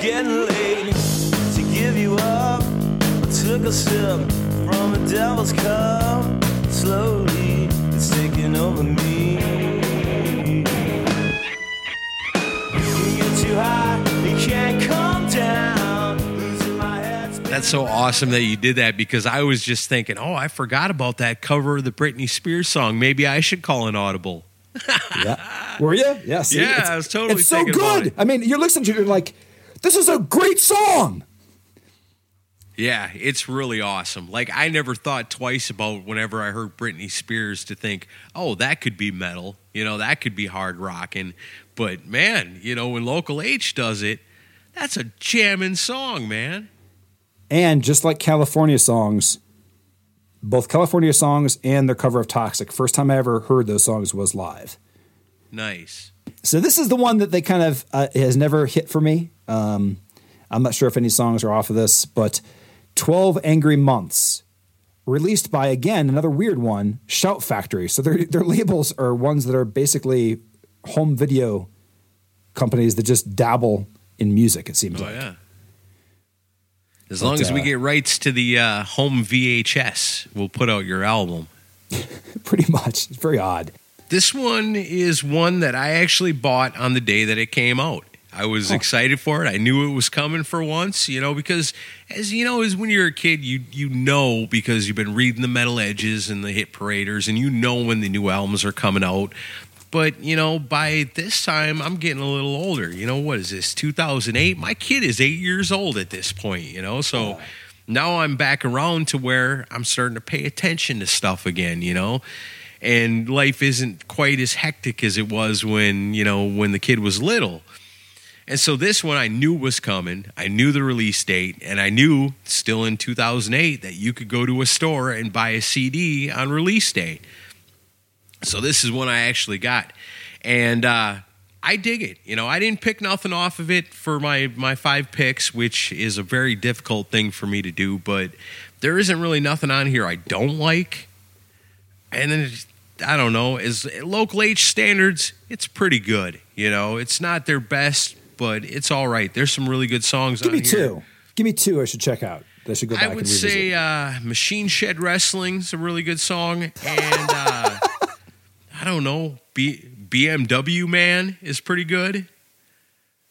getting late to give you up. I took a sip from a devil's cup. Slowly, it's taking over me. You get too high, you can't come down. Losing my head. That's so awesome that you did that because I was just thinking, oh, I forgot about that cover of the Britney Spears song. Maybe I should call an audible. Yeah. Were you? Yeah. See, Yeah, it's- I was totally It's so thinking about good. it. I mean, you're listening to it, you're like, this is a great song. Yeah, it's really awesome. Like I never thought twice about whenever I heard Britney Spears to think, oh, that could be metal. You know, that could be hard rock." And But man, you know, when Local H does it, that's a jamming song, man. And just like California songs, both California songs and their cover of Toxic, first time I ever heard those songs was live. Nice. So this is the one that they kind of uh, has never hit for me. Um, I'm not sure if any songs are off of this, but 12 Angry Months, released by again another weird one, Shout Factory. So their their labels are ones that are basically home video companies that just dabble in music. It seems Oh like. yeah. As But, long as we uh, get rights to the uh, home VHS, we'll put out your album. Pretty much. It's very odd. This one is one that I actually bought on the day that it came out. I was oh. excited for it. I knew it was coming for once, you know, because as you know, as when you're a kid, you you know because you've been reading the metal edges and the hit paraders, and you know when the new albums are coming out. But you know, by this time, I'm getting a little older. You know, what is this? 2008. My kid is eight years old at this point. You know, so now I'm back around to where I'm starting to pay attention to stuff again. You know, and life isn't quite as hectic as it was when you know when the kid was little. And so this one I knew was coming. I knew the release date, and I knew still in 2008 that you could go to a store and buy a CD on release day. So this is one I actually got, and uh, I dig it. You know, I didn't pick nothing off of it for my my five picks, which is a very difficult thing for me to do. But there isn't really nothing on here I don't like, and then I don't know. As local H standards, it's pretty good. You know, it's not their best, but it's all right. There's some really good songs. Give me here. two. Give me two I should check out. I should go back I would say uh, Machine Shed Wrestling's a really good song, and uh, I don't know, B- BMW Man is pretty good.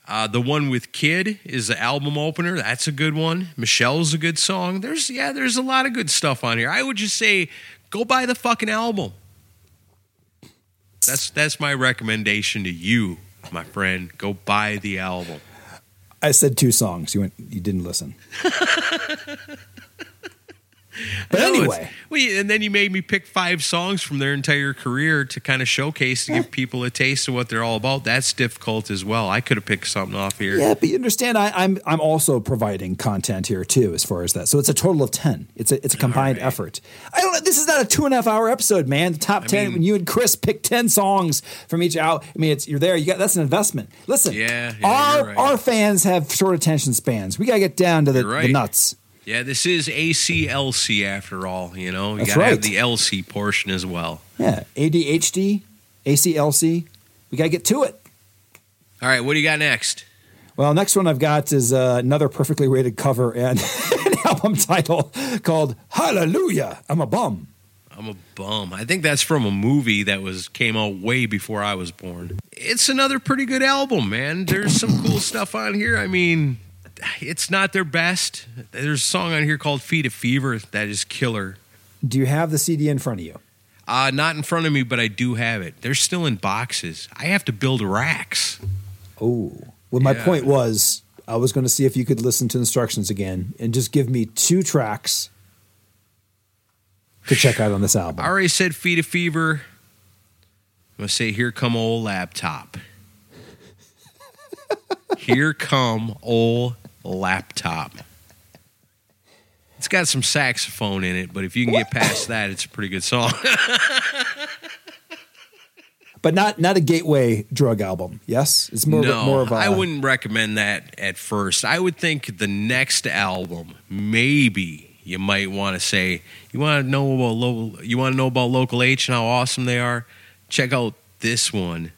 Uh, the one with Kid is the album opener. That's a good one. Michelle's a good song. There's yeah, there's a lot of good stuff on here. I would just say go buy the fucking album. That's that's my recommendation to you, my friend. Go buy the album. I said two songs. You went. You didn't listen. but anyway, well, and then you made me pick five songs from their entire career to kind of showcase to give people a taste of what they're all about. That's difficult as well. I could have picked something off here. yeah, but you understand. I, I'm I'm also providing content here too, as far as that. So it's a total of ten. It's a it's a combined right. effort. I don't. know. This is not a two and a half hour episode, man. The top ten. mean- when you and Chris pick ten songs from each out, I mean, it's you're there. You got that's an investment. Listen, Yeah, yeah, our right. our fans have short attention spans. We gotta get down to the, right. the nuts. Yeah, this is ACLC after all. You know, you That's got to have the LC portion as well. Yeah, ADHD, ACLC. We gotta get to it. All right, what do you got next? Well, next one I've got is uh, another perfectly rated cover and an album title called Hallelujah. I'm a bum. I'm a bum. I think that's from a movie that was came out way before I was born. It's another pretty good album, man. There's some cool stuff on here. I mean, it's not their best. There's a song on here called "Feed of Fever" that is killer. Do you have the CD in front of you? Uh, not in front of me, but I do have it. They're still in boxes. I have to build racks. Oh. Well, my Yeah. point was I was going to see if you could listen to instructions again and just give me two tracks to check out on this album. I already said Feed of Fever. I'm going to say Here Come Old Laptop. Here Come Old Laptop. It's got some saxophone in it, but if you can get past that, it's a pretty good song. But not not a gateway drug album. Yes, it's more no, of a, more of a I wouldn't recommend that at first. I would think the next album, maybe you might want to say, you want to know about local, you want to know about Local H and how awesome they are. Check out this one.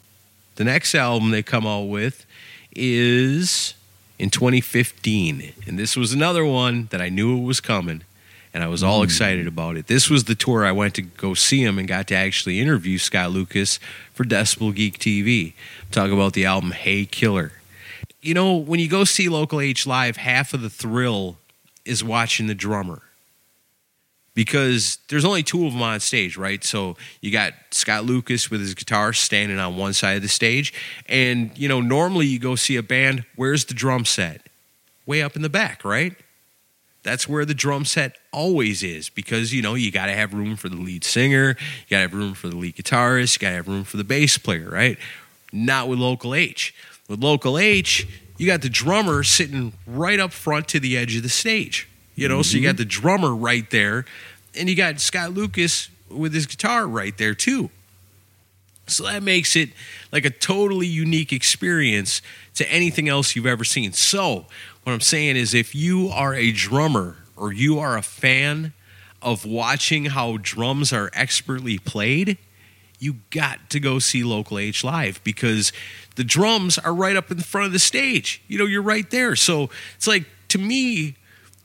The next album they come out with is in 2015, and this was another one that I knew it was coming. And I was all mm. excited about it. This was the tour I went to go see him and got to actually interview Scott Lucas for Decibel Geek TV. Talk about the album Hey Killer. You know, when you go see Local H live, half of the thrill is watching the drummer. Because there's only two of them on stage, right? So you got Scott Lucas with his guitar standing on one side of the stage. And, you know, normally you go see a band, where's the drum set? Way up in the back, right? That's where the drum set always is because you know you got to have room for the lead singer, you got to have room for the lead guitarist, you got to have room for the bass player, right? Not with Local H. With Local H, you got the drummer sitting right up front to the edge of the stage. You know, so you got mm-hmm. the drummer right there, and you got Scott Lucas with his guitar right there too. So that makes it like a totally unique experience to anything else you've ever seen. So, what I'm saying is, if you are a drummer or you are a fan of watching how drums are expertly played, you got to go see Local H live because the drums are right up in front of the stage. You know, you're right there. So it's like, to me,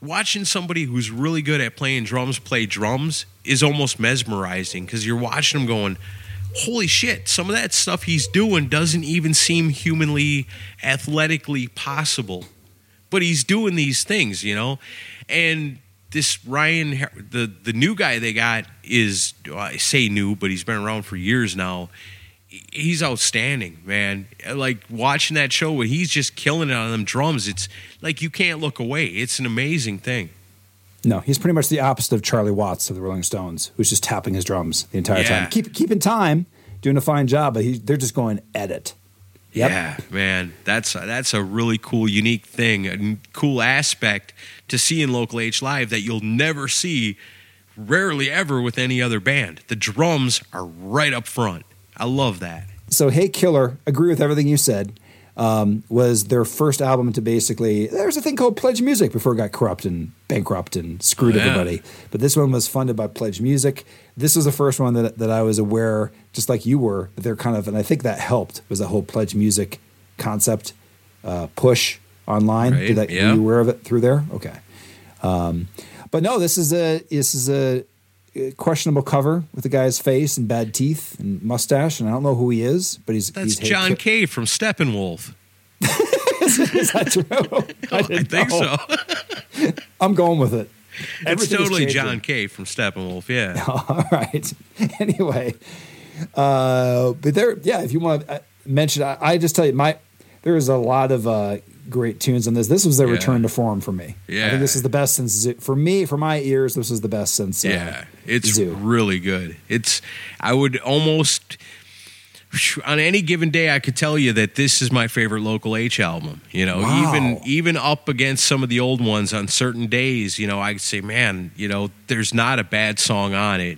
watching somebody who's really good at playing drums play drums is almost mesmerizing because you're watching them going, holy shit, some of that stuff he's doing doesn't even seem humanly, athletically possible. But he's doing these things, you know? And this Ryan, the, the new guy they got is, well, I say new, but he's been around for years now. He's outstanding, man. Like watching that show where he's just killing it on them drums, it's like you can't look away. It's an amazing thing. No, he's pretty much the opposite of Charlie Watts of the Rolling Stones, who's just tapping his drums the entire Yeah. time. Keep keeping time, doing a fine job, but he, they're just going at it. Yep. Yeah, man, that's that's a really cool, unique thing, a cool aspect to see in Local H live that you'll never see, rarely ever with any other band. The drums are right up front. I love that. So, Hey Killer, agree with everything you said. Um, was their first album to basically there's a thing called Pledge Music before it got corrupt and bankrupt and screwed Oh, yeah. everybody. But this one was funded by Pledge Music. This was the first one that that I was aware, just like you were, that they're kind of, and I think that helped was that whole Pledge Music concept uh, push online. Right, Did that, yeah. Were you aware of it through there? Okay. Um, but no, this is a this is a questionable cover with the guy's face and bad teeth and mustache, and I don't know who he is, but he's That's he's John Kay From Steppenwolf. is that true? I, didn't think know. so. I'm going with it. it's Everything totally. John Kay from Steppenwolf. Yeah. All right. Anyway, uh, but there, yeah. If you want to uh, mention, I, I just tell you, my there is a lot of uh, great tunes on this. This was their Yeah. return to form for me. Yeah, I think this is the best since Zoo- for me, for my ears. This is the best since. Uh, Yeah, it's Zoo. really good. It's I would almost on any given day I could tell you that this is my favorite local H album. You know, Wow. even even up against some of the old ones on certain days, you know, I could say, man, you know, there's not a bad song on it.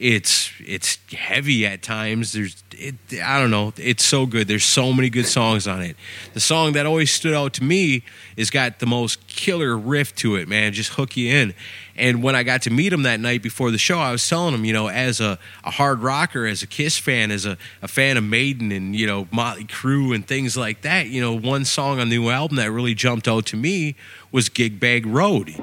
It's it's heavy at times. There's it, I don't know. It's so good. There's so many good songs on it. The song that always stood out to me is got the most killer riff to it, man. Just hook you in. And when I got to meet him that night before the show, I was telling him, you know, as a, a hard rocker, as a Kiss fan, as a, a fan of Maiden and, you know, Motley Crue and things like that, you know, one song on the new album that really jumped out to me was Gig Bag Road.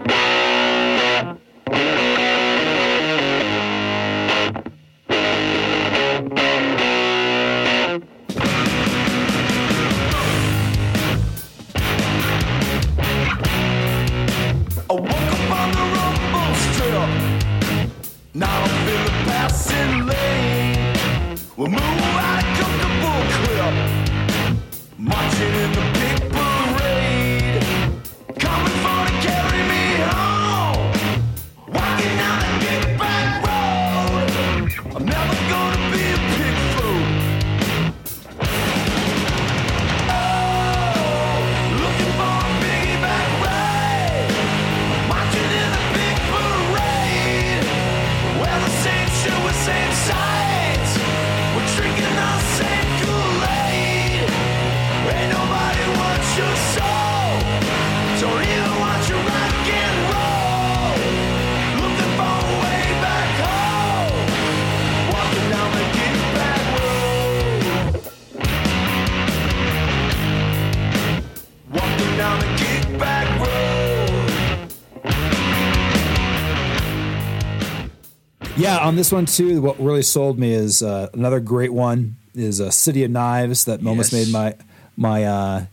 On this one too, what really sold me is uh, another great one is uh, City of Knives that almost Yes. made my my uh,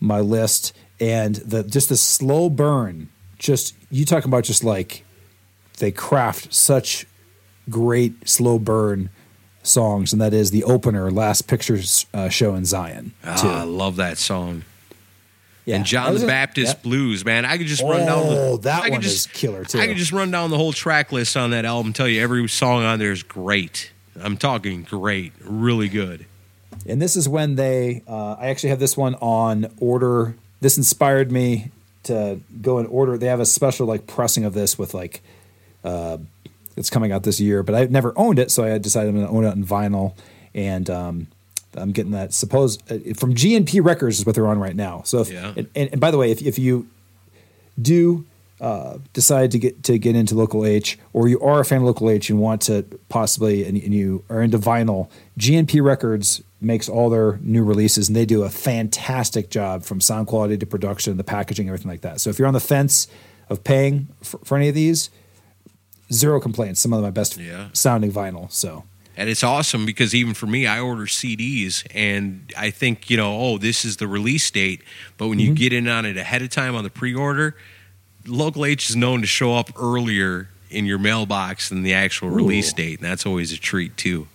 my list, and the just the slow burn. Just you talking about just like they craft such great slow burn songs, and that is the opener, Last Pictures uh, Show in Zion. Ah, I love that song. Yeah, and John the Baptist yeah. Blues, man. I could just run down the. Oh, that I one just, is killer, too. I could just run down the whole track list on that album. Tell you every song on there is great. I'm talking great, really good. And this is when they, uh, I actually have this one on order. This inspired me to go in order. They have a special like pressing of this with like, uh, it's coming out this year, but I've never owned it. So I decided I'm going to own it in vinyl. And um, I'm getting that, suppose, uh, from GNP Records is what they're on right now. So, if, Yeah. and, and, and by the way, if, if you do uh, decide to get to get into local H, or you are a fan of local H and want to possibly, and, and you are into vinyl, GNP Records makes all their new releases, and they do a fantastic job from sound quality to production, the packaging, everything like that. So if you're on the fence of paying for, for any of these, zero complaints. Some of my best Yeah. sounding vinyl. So And it's awesome because even for me, I order CDs and I think, you know, oh, this is the release date. But when you mm-hmm. get in on it ahead of time on the pre order, Local H is known to show up earlier in your mailbox than the actual release date. And that's always a treat, too.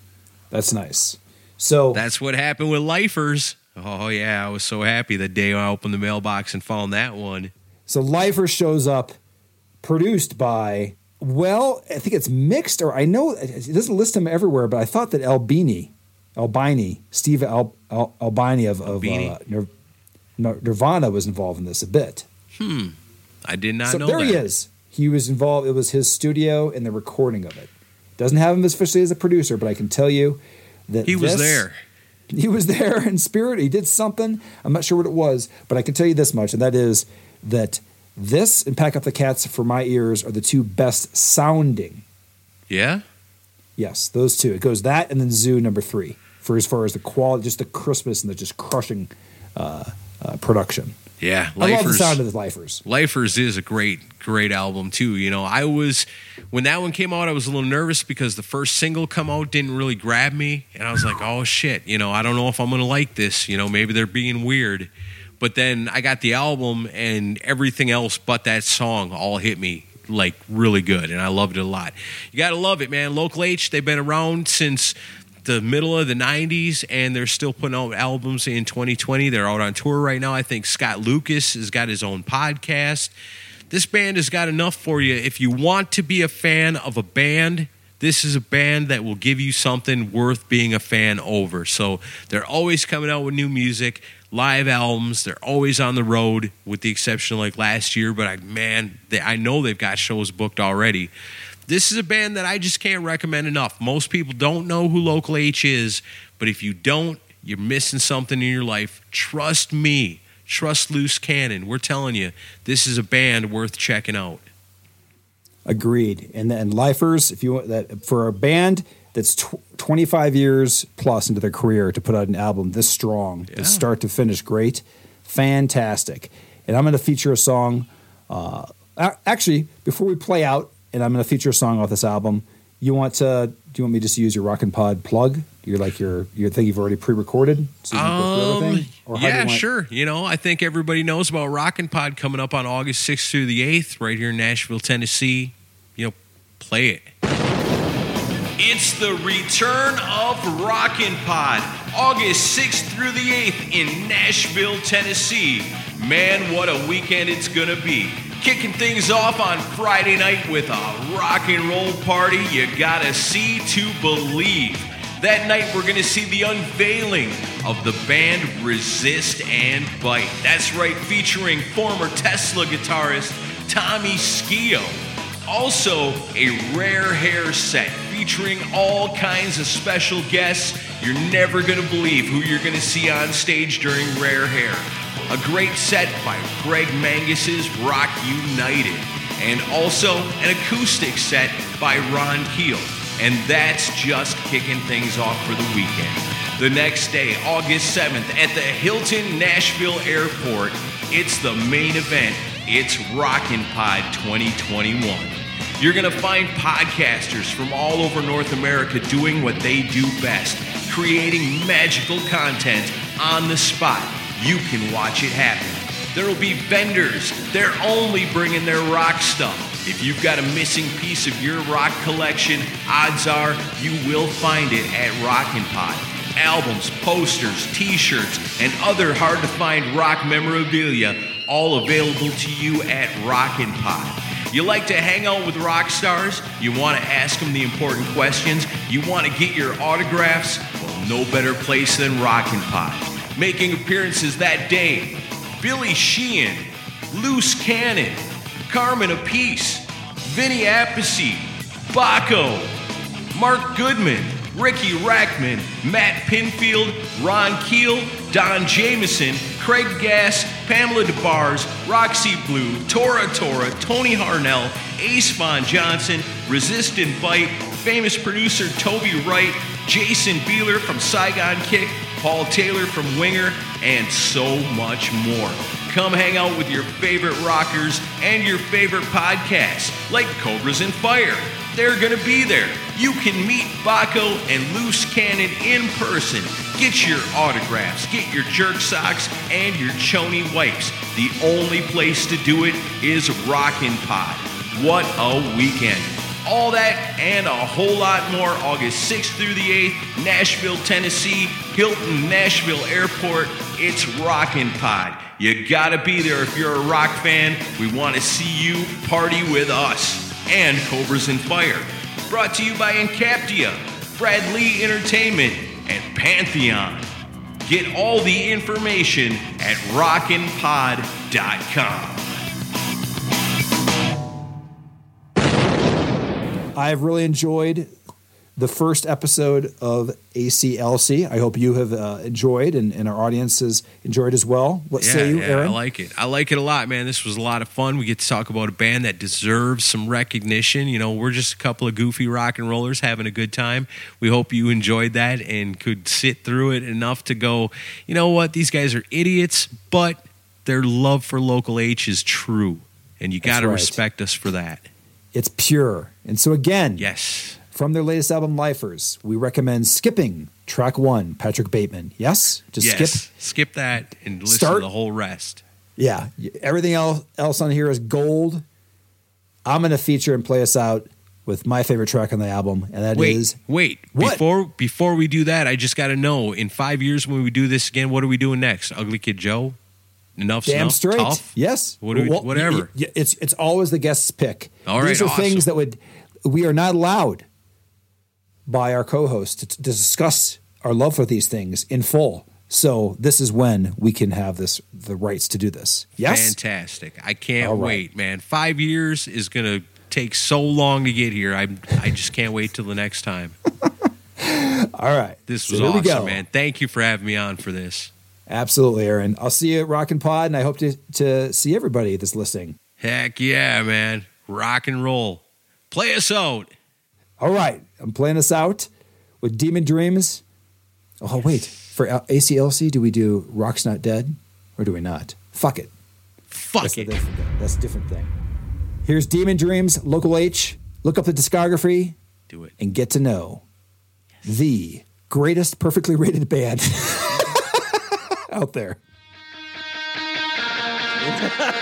that's nice. So That's what happened with Lifers. Oh, yeah. I was so happy the day I opened the mailbox and found that one. So Lifer shows up, produced by. Well, I think it's mixed, or I know it doesn't list him everywhere, but I thought that Albini, Albini, Steve Al, Al, Albini of, of uh, Nir, Nir- Nirvana was involved in this a bit. Hmm. I did not so know there that. he is. He was involved. It was his studio and the recording of it. Doesn't have him officially as a producer, but I can tell you that He was this- there. he was there in spirit. He did something. I'm not sure what it was, but I can tell you this much, and that is that this and Pack Up the Cats for my ears are the two best sounding. Yeah? Yes, those two. It goes that and then Zoo number three for as far as the quality, just the crispness and the just crushing uh, uh, production. Yeah. I love the sound of the Lifers. Lifers is a great, great album too. You know, I was when that one came out, I was a little nervous because the first single come out didn't really grab me, and I was like, oh shit, you know, I don't know if I'm gonna like this. You know, maybe they're being weird. But then I got the album, and everything else but that song all hit me like really good, and I loved it a lot. You gotta love it, man. Local H, they've been around since the middle of the 90s and they're still putting out albums in 2020 they're out on tour right now. I think scott lucas has got his own podcast. This band has got enough for you. If you want to be a fan of a band this is a band that will give you something worth being a fan over. So they're always coming out with new music live albums they're always on the road with the exception of like last year but i man they, i know they've got shows booked already this is a band that I just can't recommend enough. Most people don't know who Local H is, but if you don't, you're missing something in your life. Trust me. Trust Loose Cannon. We're telling you, this is a band worth checking out. Agreed. And then Lifers, if you want that for a band that's tw- 25 years plus into their career to put out an album this strong, Yeah. to start to finish, great, fantastic. And I'm going to feature a song. Uh, actually, before we play out, and I'm going to feature a song off this album. You want to? Do you want me just to use your Rockin' Pod plug? You're like your your thing you've already pre-recorded. So you can go through Um. Or you yeah, want- sure. You know, I think everybody knows about Rockin' Pod coming up on August 6th through the 8th right here in Nashville, Tennessee. You know, play it. It's the return of Rockin' Pod, August 6th through the 8th in Nashville, Tennessee. Man, what a weekend it's gonna be. Kicking things off on Friday night with a rock and roll party you gotta see to believe. That night, we're gonna see the unveiling of the band Resist and Bite. That's right, featuring former Tesla guitarist Tommy Skeoch. Also, a rare hair set featuring all kinds of special guests. You're never gonna believe who you're gonna see on stage during Rare Hair. A great set by Greg Mangus's Rock United, and also an acoustic set by Ron Keel. And that's just kicking things off for the weekend. The next day, August 7th, at the Hilton Nashville Airport, it's the main event. It's Rockin' Pod 2021. You're going to find podcasters from all over North America doing what they do best, creating magical content on the spot. You can watch it happen. There will be vendors. They're only bringing their rock stuff. If you've got a missing piece of your rock collection, odds are you will find it at Rockin' Pod. Albums, posters, t-shirts, and other hard to find rock memorabilia all available to you at Rockin' Pod. You like to hang out with rock stars? You want to ask them the important questions? You want to get your autographs? Well, no better place than Rockin' Pod. Making appearances that day, Billy Sheehan, Loose Cannon, Carmine Appice, Vinny Appice, Baco, Mark Goodman, Rikki Rachtman, Matt Pinfield, Ron Keel, Don Jamieson, Craig Gass, Pamela Des Barres, Roxy Blue, Tora Tora, Tony Harnell, Ace Von Johnson, Resist and Bite, famous producer Toby Wright, Jason Bieler from Saigon Kick, Paul Taylor from Winger, and so much more. Come hang out with your favorite rockers and your favorite podcasts, like Cobras and Fire. They're going to be there. You can meet Baco and Loose Cannon in person. Get your autographs, get your jerk socks, and your chony wipes. The only place to do it is Rockin' Pod. What a weekend! All that and a whole lot more August 6th through the 8th, Nashville, Tennessee, Hilton Nashville Airport. It's Rockin' Pod. You gotta be there if you're a rock fan. We want to see you party with us and Cobras and Fire. Brought to you by Encaptia, Brad Lee Entertainment, and Pantheon. Get all the information at rockinpod.com. I've really enjoyed the first episode of ACLC. I hope you have uh, enjoyed and, and, our audience has enjoyed as well. What yeah, say you, yeah, Aaron? I like it. I like it a lot, man. This was a lot of fun. We get to talk about a band that deserves some recognition. You know, we're just a couple of goofy rock and rollers having a good time. We hope you enjoyed that and could sit through it enough to go, you know what, these guys are idiots, but their love for local H is true. And you got to right. respect us for that. It's pure. And so, again, Yes. From their latest album, Lifers, we recommend skipping track one, Patrick Bateman. Yes? Just yes. skip. Skip that and listen Start- to the whole rest. Yeah. Everything else, else on here is gold. I'm going to feature and play us out with my favorite track on the album, and that is Wait, wait. What? Before before we do that, I just got to know. In five years, when we do this again, what are we doing next? Ugly Kid Joe. Enough. Damn enough? straight. Tough? Yes. What do we- whatever. y- y- it's it's always the guest's pick. All right, These are awesome. things that would we are not allowed by our co-host to, to discuss our love for these things in full. So this is when we can have this the rights to do this. Yes. Fantastic. I can't right. wait, man. Five years is gonna take so long to get here. I I just can't wait till the next time. All right. This was go. awesome, man. Thank you for having me on for this. Absolutely, Aaron. I'll see you at Rockin' Pod, and I hope to to see everybody that's listening. Heck yeah, man. Rock and roll. Play us out. All right, I'm playing us out with Demon Dreams. Oh wait, for ACLC, do we do Rock's Not Dead or do we not? Fuck it. Fuck That's a it. different thing. That's a different thing. Here's Demon Dreams, Local H. Look up the discography Do it. and get to know the greatest perfectly rated band out there.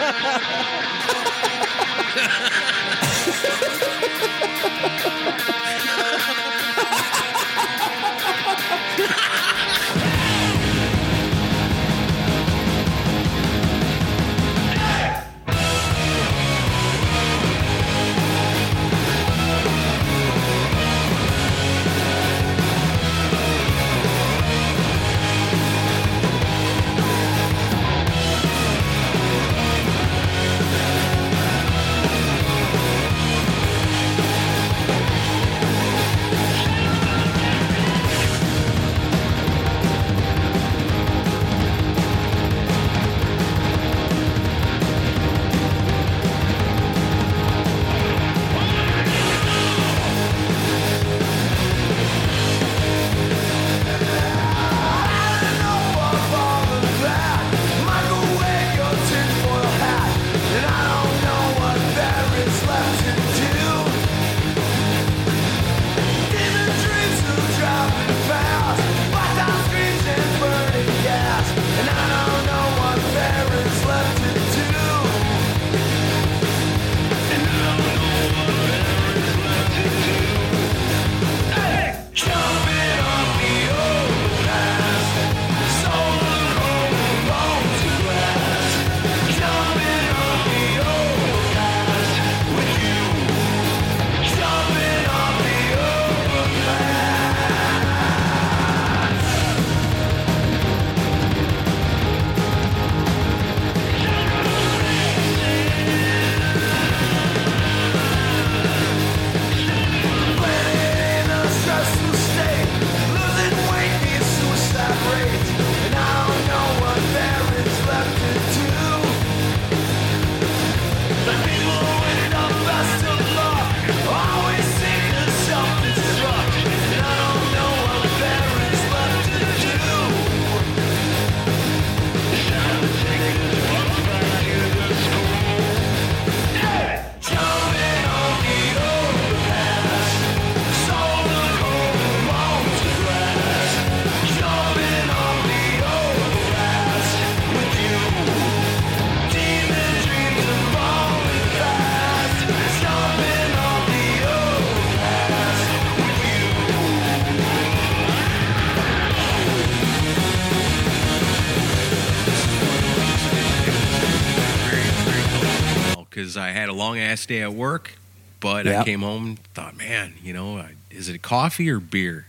because I had a long ass day at work. But I came home and thought, man, you know, is it coffee or beer?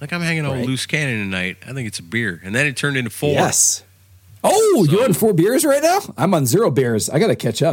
Like I'm hanging out with loose cannon tonight. I think it's a beer, and then it turned into four. Yes. Oh, So- you're on four beers right now? I'm on zero beers. I got to catch up.